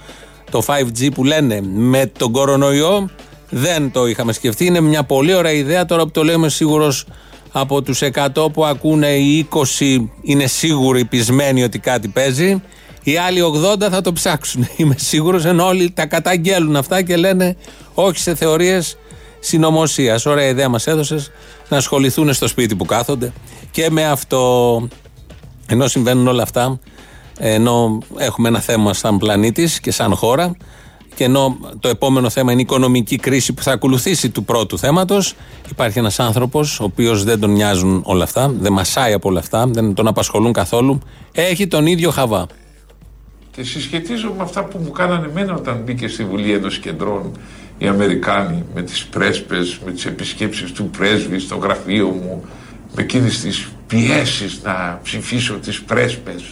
το 5G που λένε με τον κορονοϊό δεν το είχαμε σκεφτεί. Είναι μια πολύ ωραία ιδέα τώρα που το λέω είμαι σίγουρος από τους 100 που ακούνε οι 20 είναι σίγουροι πεισμένοι ότι κάτι παίζει. Οι άλλοι 80 θα το ψάξουν. Είμαι σίγουρος ενώ όλοι τα καταγγέλουν αυτά και λένε όχι σε θεωρίες συνωμοσίας. Ωραία ιδέα μας έδωσες να ασχοληθούν στο σπίτι που κάθονται και με αυτό. Ενώ συμβαίνουν όλα αυτά, ενώ έχουμε ένα θέμα σαν πλανήτης και σαν χώρα, και ενώ το επόμενο θέμα είναι η οικονομική κρίση που θα ακολουθήσει του πρώτου θέματος, υπάρχει ένας άνθρωπος, ο οποίος δεν τον νοιάζουν όλα αυτά, δεν μασάει από όλα αυτά, δεν τον απασχολούν καθόλου, έχει τον ίδιο χαβά. Και συσχετίζω με αυτά που μου κάνανε εμένα όταν μπήκε στη Βουλή Ένωση Κεντρών οι Αμερικάνοι με τις πρέσπες, με τις επισκέψεις του πρέσβη στο γραφείο μου, με εκείνες τις πιέσεις να ψηφίσω τις πρέσπες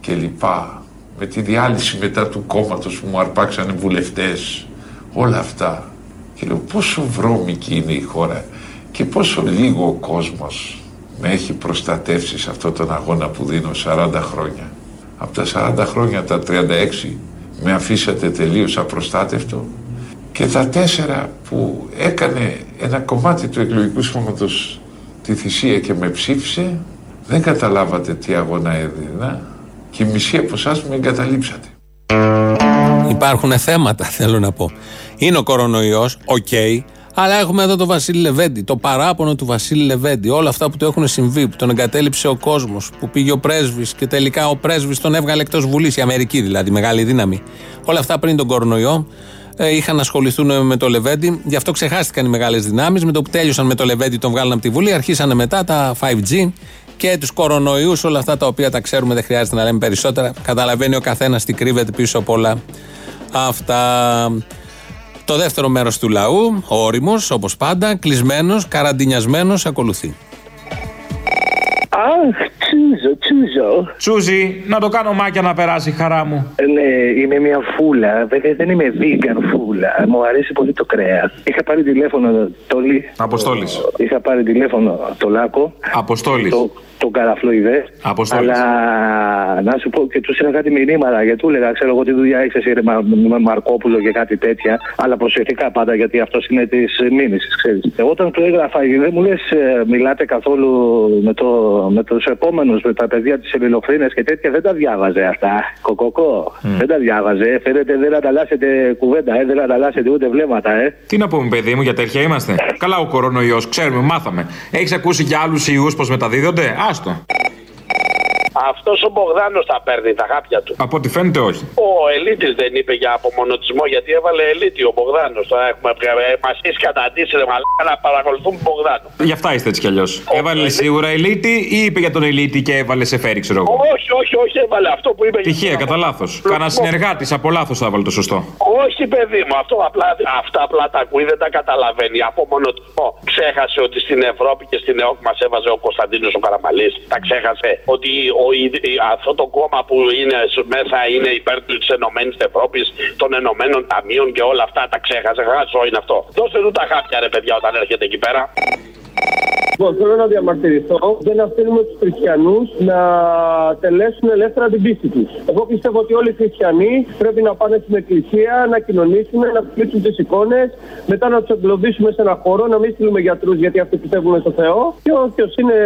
και λοιπά, με τη διάλυση μετά του κόμματος που μου αρπάξανε βουλευτές, όλα αυτά. Και λέω πόσο βρώμικη είναι η χώρα και πόσο λίγο ο κόσμος με έχει προστατεύσει σε αυτόν τον αγώνα που δίνω 40 χρόνια. Από τα 40 χρόνια τα 36 με αφήσατε τελείως απροστάτευτο; Και τα τέσσερα που έκανε ένα κομμάτι του εκλογικού σώματος τη θυσία και με ψήφισε δεν καταλάβατε τι αγώνα έδινα και οι μισοί από εσάς με εγκαταλείψατε. Υπάρχουν θέματα, θέλω να πω. Είναι ο κορονοϊός, οκ, αλλά έχουμε εδώ τον Βασίλη Λεβέντη, το παράπονο του Βασίλη Λεβέντη, όλα αυτά που του έχουν συμβεί, που τον εγκατέλειψε ο κόσμος, που πήγε ο πρέσβης και τελικά ο πρέσβης τον έβγαλε εκτός Βουλής, η Αμερική δηλαδή, μεγάλη δύναμη. Όλα αυτά πριν τον κορονοϊό ε, είχαν να ασχοληθούν με το Λεβέντη, γι' αυτό ξεχάστηκαν οι μεγάλες δυνάμεις. Με το που τέλειωσαν με το Λεβέντη, τον βγάλαν από τη Βουλή, αρχίσανε μετά τα 5G και τους κορονοϊούς, όλα αυτά τα οποία τα ξέρουμε, δεν χρειάζεται να λέμε περισσότερα. Καταλαβαίνει ο καθένας τι κρύβεται πίσω από όλα αυτά. Το δεύτερο μέρος του λαού, όριμος όπως πάντα, κλεισμένος, καραντινιασμένος, ακολουθεί. Αχ, τσούζο, τσούζο. Τσούζι, να το κάνω μάκια να περάσει η χαρά μου. Ε, Ναι, είμαι μια φούλα. Βέβαια δεν είμαι vegan φούλα. Μου αρέσει πολύ το κρέας. Είχα πάρει τηλέφωνο το Λί. Αποστόλης. Είχα πάρει τηλέφωνο το Λάκο. Αποστόλης. Το, τον Καραφλοϊδέ. Αποστόλης. Αλλά να σου πω και του έλεγα κάτι μηνύματα γιατί του έλεγα, ξέρω εγώ τι δουλειά έχεις εσύ, ρε, Μα- με Μαρκόπουλο και κάτι τέτοια. Αλλά προσεκτικά πάντα γιατί αυτός είναι της μήνυση, ξέρεις. Όταν του έγραφα, δεν μου λες, μιλάτε καθόλου με, το, με τους επόμενους, με τα παιδιά της Ελληνοφρίνε και τέτοια. Δεν τα διάβαζε αυτά. Κοκοκό. Δεν τα διάβαζε. Φαίνεται δεν ανταλλάσσετε κουβέντα, ε, δεν ανταλλάσσετε ούτε βλέμματα, ε. Τι να πούμε, παιδί μου, για τέτοια είμαστε. Καλά, ο κορονοϊός, ξέρουμε, μάθαμε. Έχεις ακούσει για άλλους ιούς πώ μεταδίδονται, άστο. Αυτός ο Μπογδάνος τα παίρνει τα χάπια του. Από ό,τι φαίνεται, όχι. Ο Ελίτης δεν είπε για απομονωτισμό γιατί έβαλε Ελίτη ο Μπογδάνος. Τώρα έχουμε μας έχεις καταντήσει ρε μαλάκα να παρακολουθούν Μπογδάνο. Γι' αυτά είστε έτσι κι αλλιώς. Έβαλε σίγουρα ελίτη ή είπε για τον ελίτη και έβαλε σε φέρι, ξέρω εγώ; Όχι, όχι, όχι, έβαλε αυτό που είπε. Τυχαία, κατά λάθος. Κάνα συνεργάτης από λάθος θα έβαλε το σωστό. Όχι, παιδί μου, αυτό απλά, αυτά απλά τα ακούει, δεν τα καταλαβαίνει. Απομονωτισμό. Ξέχασε ότι στην Ευρώπη και στην ΕΟΚ μας έβαζε ο Κωνσταντίνος ο Καραμαλής. Τα ξέχασε ότι ο, η- η- αυτό το κόμμα που είναι σ- μέσα είναι υπέρ της Ενωμένης Ευρώπης, των Ενωμένων Ταμείων και όλα αυτά. Τα ξέχασε. Χάσο είναι αυτό. Δώστε του τα χάπια, ρε παιδιά, όταν έρχεται εκεί πέρα. Λοιπόν, θέλω να διαμαρτυρηθώ. Δεν αφήνουμε τους χριστιανούς να τελέσουν ελεύθερα την πίστη τους. Εγώ πιστεύω ότι όλοι οι χριστιανοί πρέπει να πάνε στην εκκλησία, να κοινωνήσουν, να γλείψουν τις εικόνες, μετά να τους εγκλωβίσουμε σε ένα χώρο, να μην στείλουμε γιατρούς γιατί αυτοί πιστεύουν στο Θεό. Και όποιος είναι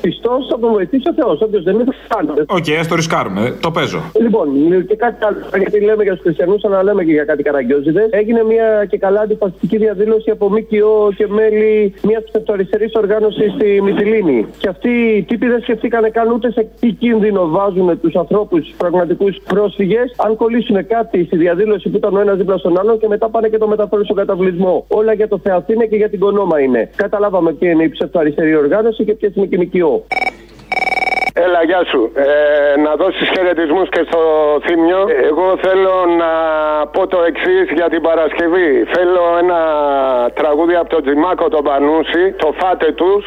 πιστός θα τον βοηθήσει ο Θεός. Όποιος δεν είναι, θα κάνει. Οκ, ας το ρισκάρουμε. Το παίζω. Λοιπόν, και κάτι άλλο, γιατί λέμε για τους χριστιανούς, αλλά λέμε και για κάτι καραγκιόζηδες. Έγινε μια και καλά αντιφασιστική διαδήλωση από ΜΚΟ και μέλη μιας ψευτοαριστερής οργάνωσης στη Μυτιλίνη. Και αυτοί οι τύποι δεν σκεφτήκανε καν ούτε σε τι κίνδυνο βάζουν τους ανθρώπους, πραγματικούς πρόσφυγες, αν κολλήσουν κάτι στη διαδήλωση που ήταν ο ένας δίπλα στον άλλον και μετά πάνε και το μεταφέρουν στον καταβλισμό. Όλα για το Θεαθήνε και για την Κονόμα είναι. Καταλάβαμε ποια είναι η ψευτοαριστερή οργάνωση και ποιε είναι και οι ΜΚΟ. Έλα, γεια σου. Ε, να δώσεις χαιρετισμούς και στο Θήμιο. Εγώ θέλω να πω το εξής για την Παρασκευή. Θέλω ένα τραγούδι από τον Τζιμάκο τον Πανούση, το φάτε τους.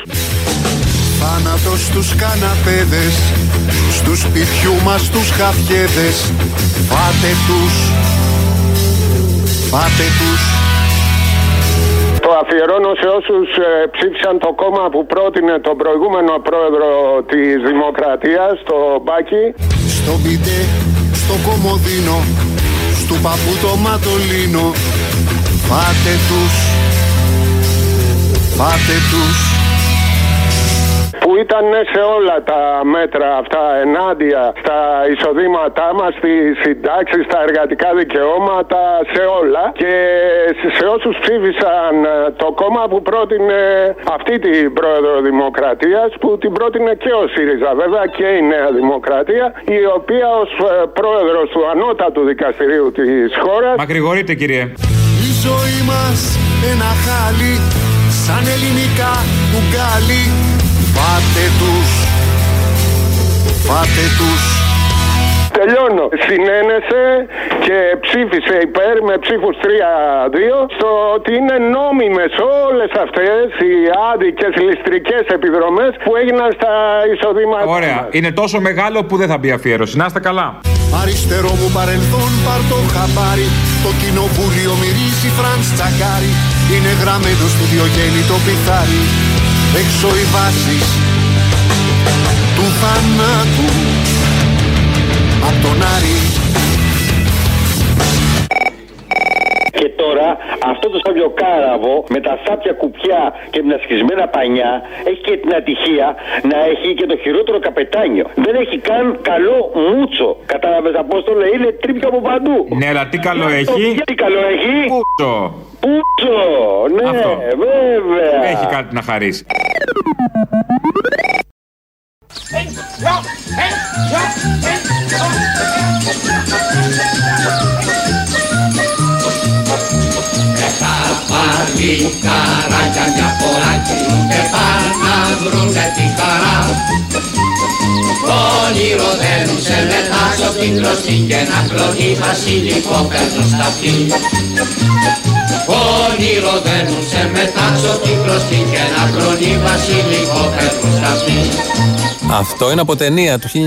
Θάνατος στους καναπέδες Στους σπιτιού μας τους χαφιέδες Φάτε τους Φάτε τους Το αφιερώνω σε όσους ε, ψήφισαν το κόμμα που πρότεινε τον προηγούμενο πρόεδρο της Δημοκρατίας, το Μπάκη. Στο μπιντέ, στο κομμωδίνο Στου παππού το ματολίνο Φάτε τους Φάτε τους που ήταν σε όλα τα μέτρα αυτά ενάντια στα εισοδήματά μας, στις συντάξεις, στα εργατικά δικαιώματα, σε όλα και σε όσους ψήφισαν ε, το κόμμα που πρότεινε αυτή την πρόεδρο Δημοκρατίας που την πρότεινε και ο ΣΥΡΙΖΑ βέβαια και η Νέα Δημοκρατία η οποία ως ε, πρόεδρος του ανώτατου δικαστηρίου της χώρας Μακρηγορείτε, κύριε. Η ζωή μας ένα χάλι Σαν ελληνικά κουγκάλι Φάτε τους Φάτε τους Τελειώνω. Συνένεσε και ψήφισε υπέρ με ψήφους 3-2 στο ότι είναι νόμιμες όλες αυτές οι άδικες ληστρικές επιδρομές που έγιναν στα εισοδήματα. Ωραία. Είναι τόσο μεγάλο που δεν θα μπει αφιέρωση. Να είστε καλά. Αριστερό μου παρελθόν πάρ το χαμπάρι Το κοινοβούλιο μυρίζει Φραντς Τσακάρι Είναι γραμμένο στο Διογέννη το πιθάρι Έξω οι βάσεις του θανάτου Απ' τον Άρη Και τώρα αυτό το σαμπιοκάραβο με τα σάπια κουπιά και με τα σκισμένα πανιά έχει και την ατυχία να έχει και το χειρότερο καπετάνιο. Δεν έχει καν καλό μούτσο. Κατάλαβε Απόστολε, είναι τρίπια από παντού. Ναι, αλλά τι καλό έχει. Τι καλό έχει. Πούτσο. Πούτσο, ναι, Αυτό. βέβαια. Έχει κάτι να χαρίσει. Θα πάρει καράκια μια φοράκι και πάνε να βρουνε τη χαρά. Το όνειρο δεν σε μετά στο την κλωστή και να κλονί βασιλικό παίρνω στα αυτή. Όνειρο δεν μου σε μετάξω την κλωστή και να κλονί βασιλικό παίρνω στα αυτή. Αυτό είναι από ταινία του 1960.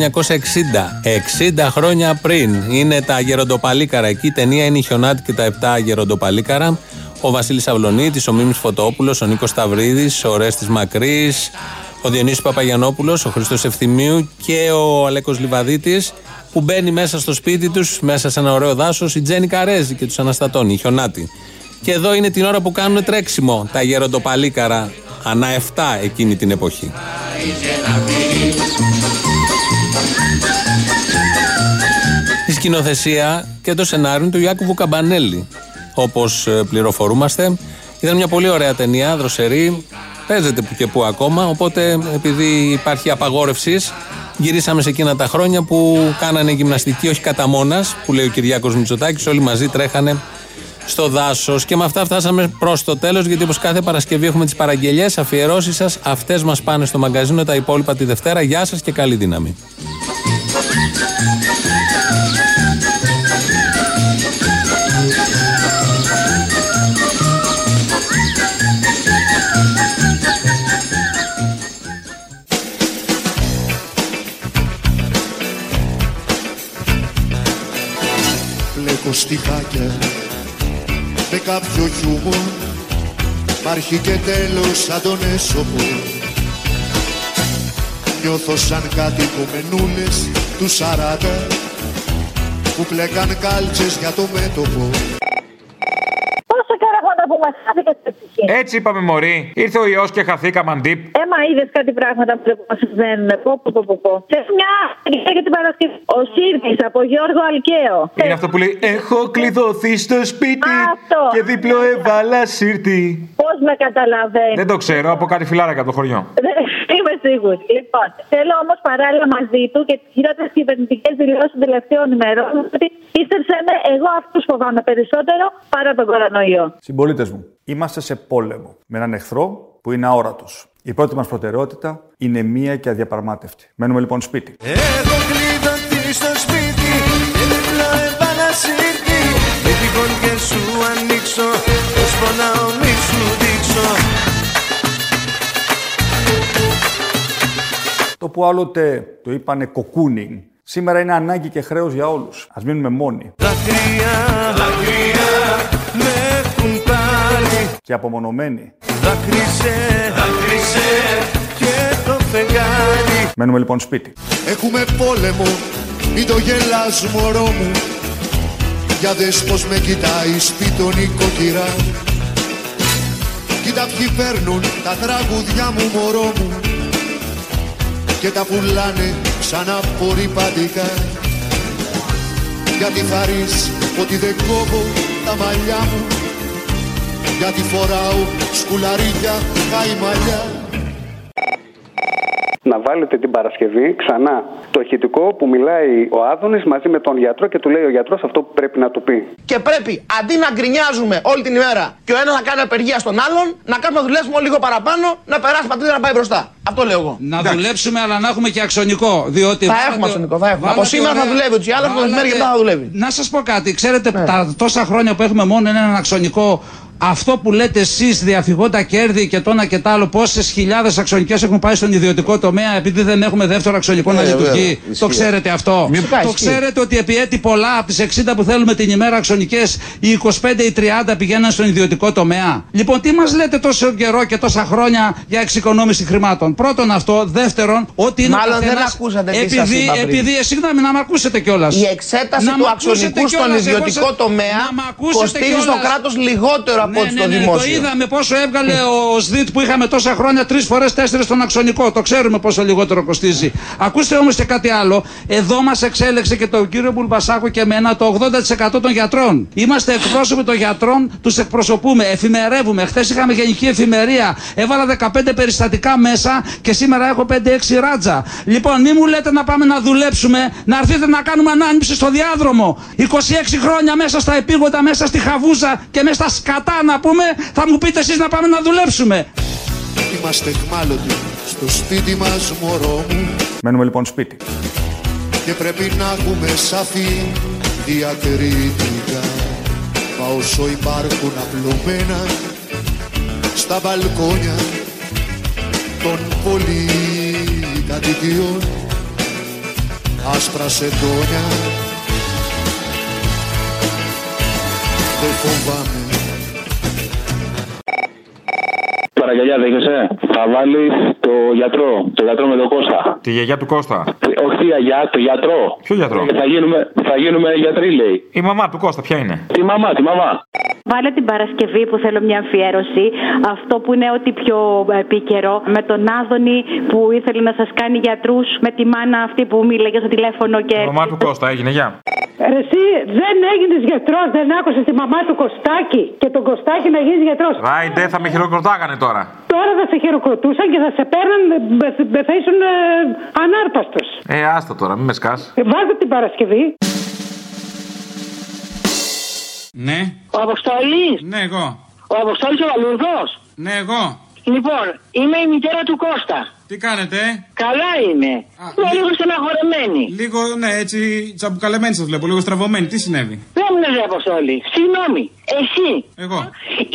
60 χρόνια πριν. Είναι τα γεροντοπαλίκαρα. Εκεί η ταινία είναι η Χιονάτη και τα 7 γεροντοπαλίκαρα. Ο Βασίλης Αυλονίτης, ο Μίμης Φωτόπουλος, ο Νίκος Σταυρίδης, ο Ρέστης Μακρύς, ο Διονύσης Παπαγιανόπουλος, ο Χριστό Ευθυμίου και ο Αλέκος Λιβαδίτης που μπαίνει μέσα στο σπίτι τους, μέσα σε ένα ωραίο δάσος, η Τζέννη Καρέζη και τους αναστατώνει, η Χιονάτη. Και εδώ είναι την ώρα που κάνουν τρέξιμο τα γεροντοπαλίκαρα ανά 7 εκείνη την εποχή. Η σκηνοθεσία και το σενάριο είναι του Ιάκουβου Καμπανέλη. Όπως πληροφορούμαστε, ήταν μια πολύ ωραία ταινία, δροσερή. Παίζεται που και που ακόμα. Οπότε, επειδή υπάρχει απαγόρευσης, γυρίσαμε σε εκείνα τα χρόνια που κάνανε γυμναστική, όχι κατά μόνας, που λέει ο Κυριάκος Μητσοτάκης, όλοι μαζί τρέχανε στο δάσος. Και με αυτά φτάσαμε προς το τέλος, γιατί όπως κάθε Παρασκευή έχουμε τις παραγγελίε, αφιερώσεις σας. Αυτές μας πάνε στο μαγκαζίνο, τα υπόλοιπα τη Δευτέρα. Γεια σας και καλή δύναμη. Στιχάκια με κάποιο χιούμορ Μ' αρχή και τέλος σαν τον έσωπο Νιώθω σαν κάτι κομμενούλες τους σαράτα που πλέκαν κάλτσες για το μέτωπο Πόσα καραγόνα που μα χάθηκε στην ψυχή. Έτσι είπαμε, Μωρή. Ήρθε ο ιός και χαθήκαμε αντίπ. Έμα είδες κάτι πράγματα που μα συμβαίνουν. Πω, πω, πω, πω, πω. Σε μια αγγελία για την Παρασκευή. Ο Σύρτης από Γιώργο Αλκαίο. Είναι αυτό που λέει Έχω κλειδωθεί στο σπίτι Αυτό. και δίπλο έβαλα σύρτη. Πώς με καταλαβαίνεις; Δεν το ξέρω, από κάτι φιλάρακα από το χωριό. Δεν είμαι σίγουρη. Λοιπόν, θέλω όμως παράλληλα μαζί του και τις χειρότερε κυβερνητικές δηλώσεις των τελευταίων ημερών ότι πίστεψε με, εγώ αυτούς φοβάμαι περισσότερο παρά τον κορονοϊό. Συμπολίτες μου, είμαστε σε πόλεμο με έναν εχθρό που είναι αόρατος. Η πρώτη μας προτεραιότητα είναι μία και αδιαπραγμάτευτη. Μένουμε λοιπόν σπίτι. Έχω κλειδωθεί στο σπίτι και διπλό έβαλα σύρτη Με τυχόν και σου ανοίξω πως πονάω μη σου δείξω Το που άλλοτε το είπανε κοκούνινγκ, σήμερα είναι ανάγκη και χρέος για όλους. Ας μείνουμε μόνοι Δάκρυα, δάκρυα με έχουν πάρει και απομονωμένοι. Δάκρυσε, δάκρυσε και το φεγγάρι. Μένουμε λοιπόν σπίτι. Έχουμε πόλεμο, μην το γελάς μωρό μου. Για δες πως με κοιτάει σπίτον η κοκκυρά Κοίτα ποιοι παίρνουν τα τραγουδιά μου μωρό μου. Και τα πουλάνε σαν απορριπαντικά. Γιατί θα ρεις ότι δεν κόβω τα μαλλιά μου Γιατί φοράω σκουλαρίκια καημαλιά να βάλετε την Παρασκευή ξανά το ηχητικό που μιλάει ο Άδωνης μαζί με τον γιατρό και του λέει ο γιατρός αυτό που πρέπει να του πει. Και πρέπει αντί να γκρινιάζουμε όλη την ημέρα και ο ένας να κάνει απεργία στον άλλον, να κάνουμε να δουλέψουμε λίγο παραπάνω, να περάσει η πατρίδα να πάει μπροστά. Αυτό λέω εγώ. Να δουλέψουμε, αλλά να έχουμε και αξονικό. Διότι Θα βάλατε- έχουμε αξονικό, θα έχουμε. βάλατε Από σήμερα θα ωραία- δουλεύει, ούτως ή άλλως το βάλατε- μεσημέρι και μετά θα δουλεύει. Να σας πω κάτι. Ξέρετε, τα τόσα χρόνια που έχουμε μόνο έναν αξονικό, αυτό που λέτε εσείς διαφυγόντα κέρδη και το ένα και το άλλο, πόσες χιλιάδες αξονικέ έχουν πάει στον ιδιωτικό τομέα επειδή δεν έχουμε δεύτερο αξονικό να Ε, βέβαια, λειτουργεί. ισχύει. Το ξέρετε αυτό. Φυσικά, Το ισχύει. ξέρετε ότι επί έτη πολλά από τις 60 που θέλουμε την ημέρα αξονικέ, οι 25 ή 30 πηγαίναν στον ιδιωτικό τομέα. Λοιπόν, τι μας λέτε τόσο καιρό και τόσα χρόνια για εξοικονόμηση χρημάτων; Πρώτον αυτό. Δεύτερον, ότι είναι ο Μάλλον δεν καθένας- ακούσατε τι σας επειδή, είπα πριν. επειδή, ε, συγγνώμη, να με ακούσετε κιόλας. Η εξέταση του αξονικού στον ιδιωτικό τομέα κοστίζει στο κράτος λιγότερο από ό,τι στο ναι, Το δημόσιο. είδαμε πόσο έβγαλε ο ΣΔΙΤ που είχαμε τόσα χρόνια, τρεις φορές τέσσερις στον αξονικό. Το ξέρουμε πόσο λιγότερο κοστίζει. Ακούστε όμως και κάτι άλλο. Εδώ μας εξέλεξε και τον κύριο Μπουλμπασάκο και εμένα το 80% των γιατρών. Είμαστε εκπρόσωποι των γιατρών, τους εκπροσωπούμε, εφημερεύουμε. Χθες είχαμε γενική εφημερία. Έβαλα 15 περιστατικά μέσα και σήμερα έχω 5-6 ράτζα. Λοιπόν, μη μου λέτε να πάμε να δουλέψουμε, να έρθετε να κάνουμε ανάνυψη στο διάδρομο. 26 χρόνια μέσα στα επίγοντα, μέσα στη χαβούζα και μέσα στα σκατά να πούμε, θα μου πείτε εσείς να πάμε να δουλέψουμε. Είμαστε χμάλωτοι στο σπίτι μας μωρό μου Μένουμε λοιπόν σπίτι. και πρέπει να έχουμε σαφή διακρίτικα Μα όσο υπάρχουν απλωμένα στα μπαλκόνια των πολυκατοικιών άσπρα σεντόνια δεν φοβάμαι Παραγγελιά δέχεσαι. Θα βάλεις το γιατρό. Το γιατρό με τον Κώστα. Τη γιαγιά του Κώστα. Όχι τη γιαγιά, το γιατρό. Ποιο γιατρό; Θα γίνουμε, θα γίνουμε γιατροί, λέει. Η μαμά του Κώστα, ποια είναι; Τη μαμά, τη μαμά. Βάλε την Παρασκευή που θέλω μια αφιέρωση. Αυτό που είναι ό,τι πιο επίκαιρο. Με τον Άδωνη που ήθελε να σας κάνει γιατρούς. Με τη μάνα αυτή που μίλαγε στο τηλέφωνο και. Η μαμά του Κώστα έγινε, γεια. Ρε Εσύ δεν έγινες γιατρός, δεν άκουσες τη μαμά του Κωστάκη και τον Κωστάκη να γίνεις γιατρός. Ράιντε, θα με χειροκροτάγανε τώρα. Τώρα θα σε χειροκροτούσαν και θα σε παίρναν, με- θα ήσουν ε, ανάρπαστος. Ε, άστα τώρα, μην με σκάς. Βάζω την Παρασκευή. Ναι. Ο Αποστόλης. Ναι, εγώ. Ο Αποστόλης ο Βαλούρδος. Ναι, εγώ. Λοιπόν, είμαι η μητέρα του Κώστα. Τι κάνετε, Καλά είμαι. Είμαι λίγο στεναχωρεμένη. Λίγο, ναι, έτσι τσαμπουκαλεμένη σας βλέπω, λίγο στραβωμένη. Τι συνέβη; Δεν μου λες ρε Αποστόλη. Συγγνώμη. Εσύ Εγώ.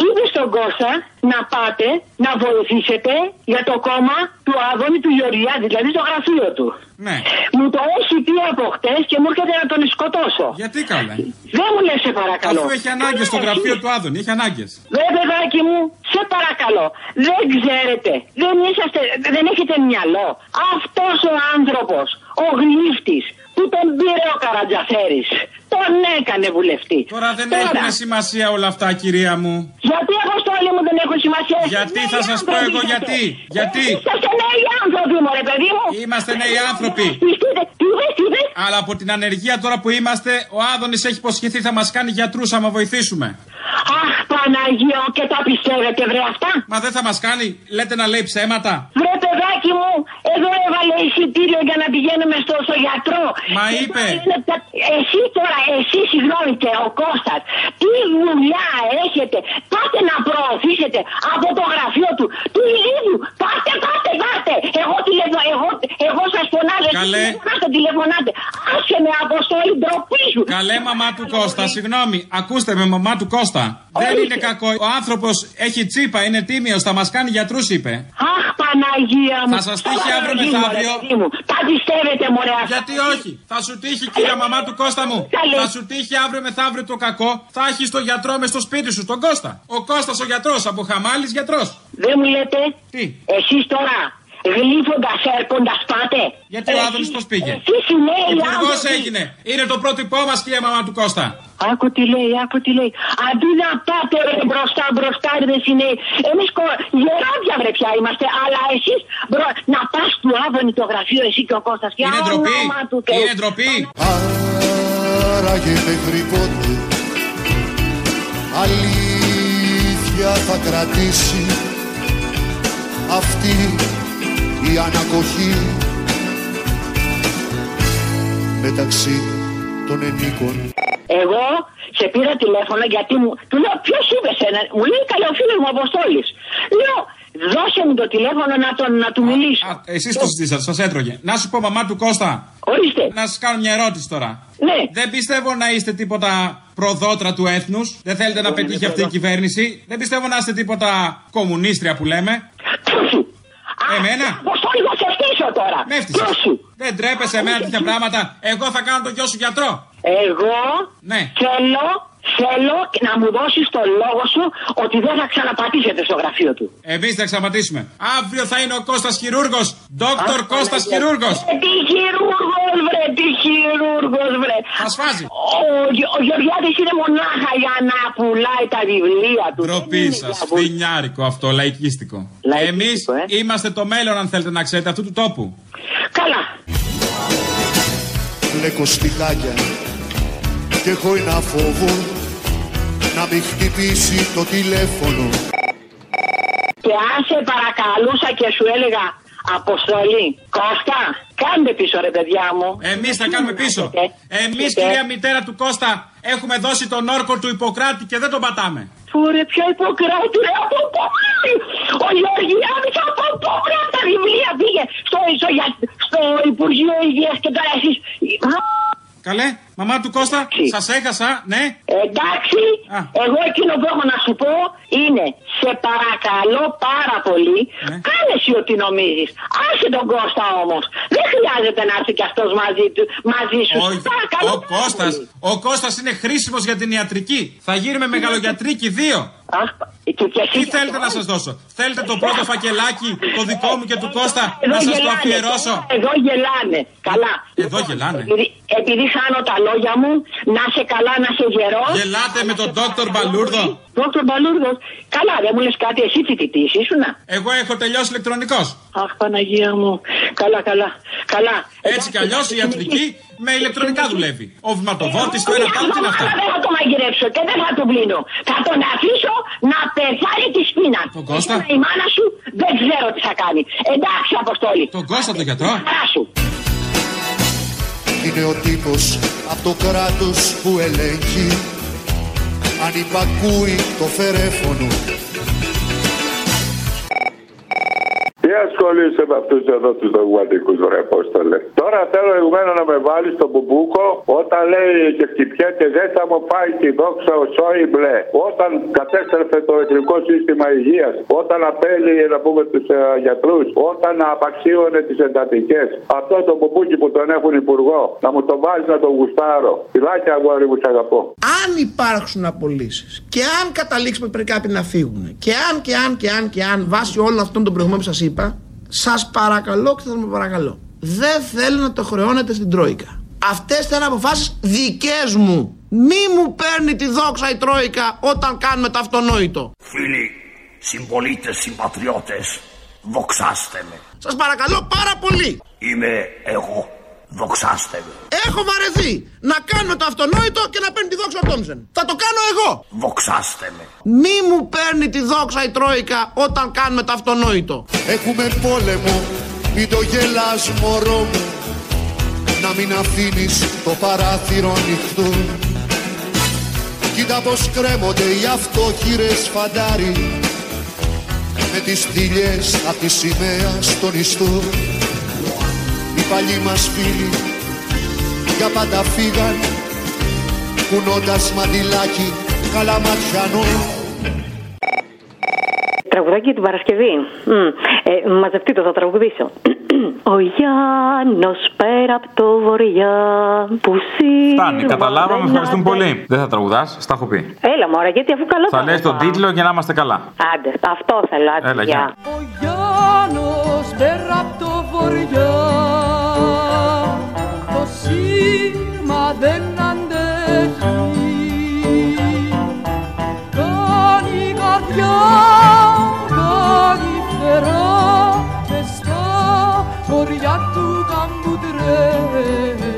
είπες στον Κώστα να πάτε να βοηθήσετε για το κόμμα του Άδωνη του Γεωργιάδη, δηλαδή το γραφείο του. Ναι. Μου το έχει πει από χτες και μου έρχεται να τον σκοτώσω. Γιατί καλά. Δεν μου λες σε παρακαλώ. Αφού έχει ανάγκες στο γραφείο του Άδωνη, έχει ανάγκες. Ρε παιδάκι μου, σε παρακαλώ. Δεν ξέρετε. Δεν είσαστε, δεν έχετε μυαλό. Αυτός ο άνθρωπος, ο γλύφτης, που τον πήρε ο Καρατζαφέρης, τον έκανε βουλευτή. Τώρα δεν έχουν σημασία όλα αυτά, κυρία μου. Γιατί αποστόλη μου δεν έχουν σημασία. Γιατί Νέοι θα σας πω άνθρωποι εγώ είσαστε. γιατί. Γιατί. Είσαστε νέοι άνθρωποι μου ρε παιδί μου. Είμαστε νέοι άνθρωποι. Πιστείτε, τι είπες, τι είπες. Αλλά από την ανεργία τώρα που είμαστε, ο Άδωνης έχει υποσχεθεί θα μας κάνει γιατρούς άμα βοηθήσουμε. Αχ Παναγία και τα πιστεύετε βρε αυτά. Μα δεν θα μας κάνει, λέτε να λέει ψέματα. Βρε παιδάκι μου, εδώ έβαλε εισιτήριο για να πηγαίνουμε στο, στο γιατρό. Μα Και είπε. τώρα είναι τα- Εσύ τώρα, εσύ συγγνώμη και ο Κώστας, τι δουλειά έχετε; Πάτε να προωθήσετε από το γραφείο του, του ηλίου. Πάτε, πάτε, πάτε. Εγώ, τηλεφω... εγώ, εγώ σας φωνάζω. εσείς Καλέ. τηλεφωνάτε, τηλεφωνάτε. Άσε με αποστόλη ντροπή σου. Καλέ μαμά του Κώστα, συγγνώμη, ακούστε με μαμά του Κώστα. Δεν είναι κακό. Ο άνθρωπος έχει τσίπα, είναι τίμιος, θα μας κάνει γιατρούς, είπε. Αχ Παναγία μου. Θα σας τύχει Στα αύριο Παναγία μου, μεθαύριο. ρε παιδί μου. Τα πιστεύετε μωρέ αυτά. Γιατί όχι, θα σου τύχει κυρία μαμά του Κώστα μου. Καλέ. Θα σου τύχει αύριο μεθαύριο το κακό, θα έχεις τον γιατρό μες στο σπίτι σου, τον Κώστα. Ο Κώστας ο γιατρός, από χαμάλης γιατρός. Δεν μου λέτε; Τι; Εσείς τώρα γλύφοντας έρχοντας πάτε. Γιατί ο Άδωνης πώς πήγε; Εσείς οι νέοι Υπουργό άνθρωποι. έγινε. Είναι το πρότυπό μας, κυρία μαμά του Κώστα. Άκου τι λέει, άκου τι λέει. Αντί να πάτε ρε, μπροστά, μπροστά ρε δεν είναι. Εμείς κο... γεράδια βρε πια είμαστε, αλλά εσείς μπρο... να πας του Άδωνη το γραφείο εσύ και ο Κώστας. Για Είναι ντροπή. όνομα του Θεού. Είναι ντροπή. Άραγε μέχρι πότε αλήθεια θα κρατήσει αυτή η ανακοχή μεταξύ των ενίκων. Εγώ σε πήρα τηλέφωνο γιατί μου. Του λέω ποιος είπε σένα; Μου λέει καλά ο φίλος μου Αποστόλης. Λέω δώσε μου το τηλέφωνο να, τον, να του μιλήσω. Εσείς το ζητήσατε, σας έτρωγε. Να σου πω, μαμά του Κώστα. Ορίστε. Να σας κάνω μια ερώτηση τώρα. Ναι. Δεν πιστεύω να είστε τίποτα προδότρα του έθνους. Δεν θέλετε να πετύχει αυτή η κυβέρνηση. Δεν πιστεύω να είστε τίποτα κομμουνίστρια που λέμε. Εμένα; Αποστόλη θα σε φτύσω τώρα. Με έφτυσες. Δεν τρέπεσαι εμένα τέτοια πράγματα. Εγώ θα κάνω τον γιο σου γιατρό. Εγώ Ναι. θέλω, θέλω να μου δώσεις το λόγο σου ότι δεν θα ξαναπατήσετε στο γραφείο του. Εμείς θα εξαματίσουμε. Αύριο θα είναι ο Κώστας Χειρούργος. Δόκτωρ Κώστας Χειρούργος. Ε, Τι χειρούργος βρε, τι χειρούργος βρε. Θα σφάζει. Ο, Γε- ο Γεωργιάδης είναι μονάχα για να πουλάει τα βιβλία του. Ντροπή σας. Φθινιάρικο αυτό, λαϊκίστικο. Εμείς ε. είμαστε το μέλλον, αν θέλετε να ξέρετε, αυτού του τόπου. Καλά. Μπλέκω σπιτάκια και έχω ένα φόβο να μην χτυπήσει το τηλέφωνο Και αν σε παρακαλούσα και σου έλεγα Αποστολή, Κώστα, κάντε πίσω ρε παιδιά μου. Εμείς θα κάνουμε πίσω. Εμείς, κυρία μητέρα του Κώστα, έχουμε δώσει τον όρκο του Ιπποκράτη και δεν τον πατάμε. Ωραία, ποια υποκράτη, ρε, από πού βράδυ. Ο Γεωργιάδης από πού βράδυ τα βιβλία πήγε στο, στο, για- στο Υπουργείο Υγείας και τώρα εσείς... Καλέ, μαμά του Κώστα, σας έχασα, ναι. Εντάξει, εγώ εκείνο που έχω να σου πω είναι σε παρακαλώ πάρα πολύ, κάνε εσύ ό,τι νομίζεις. Άσε τον Κώστα όμως. Δεν χρειάζεται να έρθει κι αυτός μαζί, του, μαζί σου. Όχι, Παρακαλώ ο Κώστας, ο Κώστας είναι χρήσιμος για την ιατρική. Θα γίνουμε μεγαλογιατρίκοι δύο. Τι θέλετε να σας δώσω; Θέλετε το πρώτο φακελάκι, το δικό μου και του Κώστα, Εδώ να σας το γελάνε, αφιερώσω; Εδώ γελάνε. Καλά. Εδώ γελάνε. Επειδή, επειδή χάνω τα λόγια μου, να σε καλά, να σε γερός. Γελάτε με τον Δόκτωρ Μπαλούρδο. Δόκτωρ Μπαλούρδο. Καλά, δεν μου λες κάτι, εσύ φοιτητής ήσουνα; Εγώ έχω τελειώσει ηλεκτρονικός. Αχ, Παναγία μου. Καλά, καλά. Καλά. Έτσι κι αλλιώς η ιατρική με ηλεκτρονικά δουλεύει. Ο βηματοδότης, το ένα πάνω, τι είναι αυτά. Δεν θα το μαγειρέψω και δεν θα τον πλύνω. Θα τον αφήσω να πεθάνει της σπίνα. Τον Κώστα; Η μάνα σου δεν ξέρω τι θα κάνει. Εντάξει, Αποστόλη. Τον Κώστα τον γιατρό. Χαρά σου. Είναι ο τύπος από το κράτος που ελέγχει. Αν υπακούει το φερέφωνο Τι ασχολείσαι με αυτούς εδώ τους δογματικούς ρε Απόστολε. Τώρα θέλω εγωμένο να με βάλεις στον μπουμπούκο όταν λέει και χτυπιέται δεν θα μου πάει τη δόξα ο Σόιμπλε. Όταν κατέστρεφε το εθνικό σύστημα υγείας. Όταν απέλυε να πούμε τους ε, γιατρούς. Όταν απαξίωνε τις εντατικές. Αυτό το μπουμπούκι που τον έχουν υπουργό. Να μου το βάλεις να τον γουστάρω. Φιλάκια αγόρι μου, σ' αγαπώ. Αν υπάρξουν απολύσεις και αν καταλήξουμε πρέπει κάποιοι να φύγουν και αν και αν και αν και αν βάσει όλων αυτών των προηγούμενων που σας είπα, σας παρακαλώ και θα με παρακαλώ. Δεν θέλω να το χρεώνετε στην Τρόικα. Αυτές θα είναι αποφάσεις δικές μου. Μη μου παίρνει τη δόξα η Τρόικα όταν κάνουμε το αυτονόητο. Φίλοι, συμπολίτες, συμπατριώτες, δοξάστε με. Σας παρακαλώ πάρα πολύ. Είμαι εγώ. Δοξάστε με. Έχω βαρεθεί να κάνουμε το αυτονόητο και να παίρνει τη δόξα ο Τόμψεν. Θα το κάνω εγώ. Δοξάστε με. Μη μου παίρνει τη δόξα η Τρόικα όταν κάνουμε το αυτονόητο. Έχουμε πόλεμο Μην το γελάς μωρό μου Να μην αφήνεις το παράθυρο ανοιχτό Κοίτα πως κρέμονται οι αυτόχειρες φαντάρι Με τις στήλιες απ' τη σημαία στον ιστό Οι παλιοί μας φίλοι για πάντα φύγαν κουνώντας μαντιλάκι καλαματιανό Τραγουδάκι για την Παρασκευή. Μμ. Ε, μαζευτείτε, θα τραγουδήσω. Ο Γιάννος πέρα από το βορειά που σύρμα Φτάνει, καταλάβαμε, δεν ευχαριστούμε άντε- πολύ. Δεν θα τραγουδάς, στα έχω πει. Έλα μωρά, γιατί αφού καλό Θα λες τον είπα. τίτλο για να είμαστε καλά. Άντε, αυτό θέλω, άντε, Έλα, γεια. γεια. Γιάννος πέρα απ' το βορειά το σύρμα δεν αντέχει. Κάνει καρδιά, κάνει φτερά μες στα χωριά του κάμπου τρέχει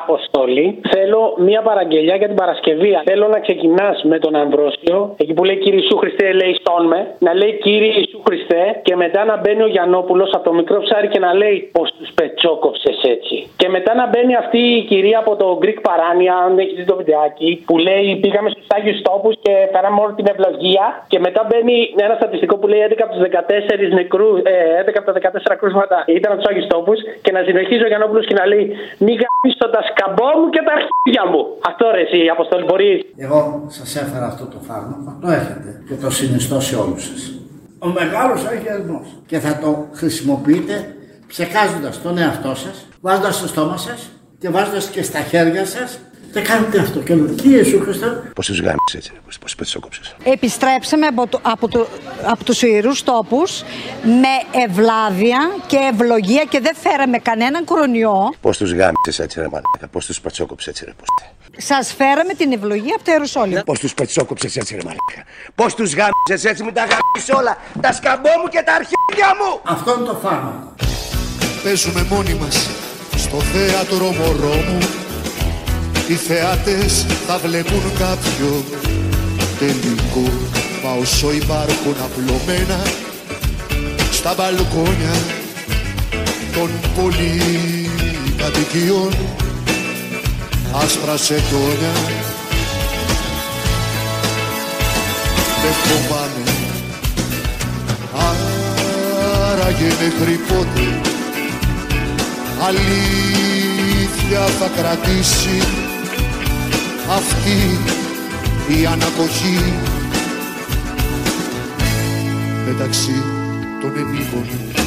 Αποστολή. Θέλω μία παραγγελιά για την Παρασκευή. Θέλω να ξεκινάς με τον Αμβρόσιο, εκεί που λέει Κύριε Ιησού Χριστέ, λέει στον με, να λέει Κύριε Ιησού Χριστέ, και μετά να μπαίνει ο Γιανόπουλο από το μικρό ψάρι και να λέει Πώς τους πετσόκοψες έτσι. Και μετά να μπαίνει αυτή η κυρία από το Greek Παράνια, αν έχεις δει το βιντεάκι, που λέει Πήγαμε στους Άγιους Τόπους και φέραμε όλη την ευλογία. Και μετά μπαίνει ένα στατιστικό που λέει 11 από τους 14 νεκρούς, ε, 11 από τα 14 κρούσματα ήταν από του Άγιους Τόπους. Και να συνεχίζει ο Γιανόπουλο και να λέει Μη γαμίσω τα σκαμπό μου και τα αρχίδια μου. Αυτό ρε, εσύ, Αποστολή, μπορείς. Εγώ σας έφερα αυτό το φάρμακο, το έχετε και το συνιστώ σε όλους σας. Ο μεγάλος αγιασμός και θα το χρησιμοποιείτε ψεκάζοντας τον εαυτό σας, βάζοντας στο στόμα σας και βάζοντας και στα χέρια σας και κάνετε αυτό και λέτε Κύριε Ιησού Χριστέ Πώς τους γάμισε έτσι, πώς τους πετσόκοψε. Επιστρέψαμε από, το, από, το, από τους ιερούς τόπους με ευλάβεια και ευλογία και δεν φέραμε κανέναν κορονοϊό. Πώς τους γάμισε έτσι, ρε μαλάκα. Πώς τους πετσόκοψες έτσι, ρε πούστε. Σας φέραμε την ευλογία από το Ιερουσάλημ. Πώς τους πετσόκοψες έτσι, ρε μαλάκα. Πώς τους γάμισε έτσι, μην τα γάμισε όλα. Τα σκαμπό μου και τα αρχίδια μου. Αυτό είναι το φάρμακο. Παίζουμε μόνοι μας στο θέατρο μωρό μου Οι θεάτες θα βλέπουν κάποιο τελικό. Μα όσο υπάρχουν απλωμένα στα μπαλκόνια των πολυκατοικιών άσπρα σεντόνια. Φοβάμαι. Άραγε μέχρι πότε αλήθεια θα κρατήσει αυτή η ανακοχή. Μεταξύ των ενήμων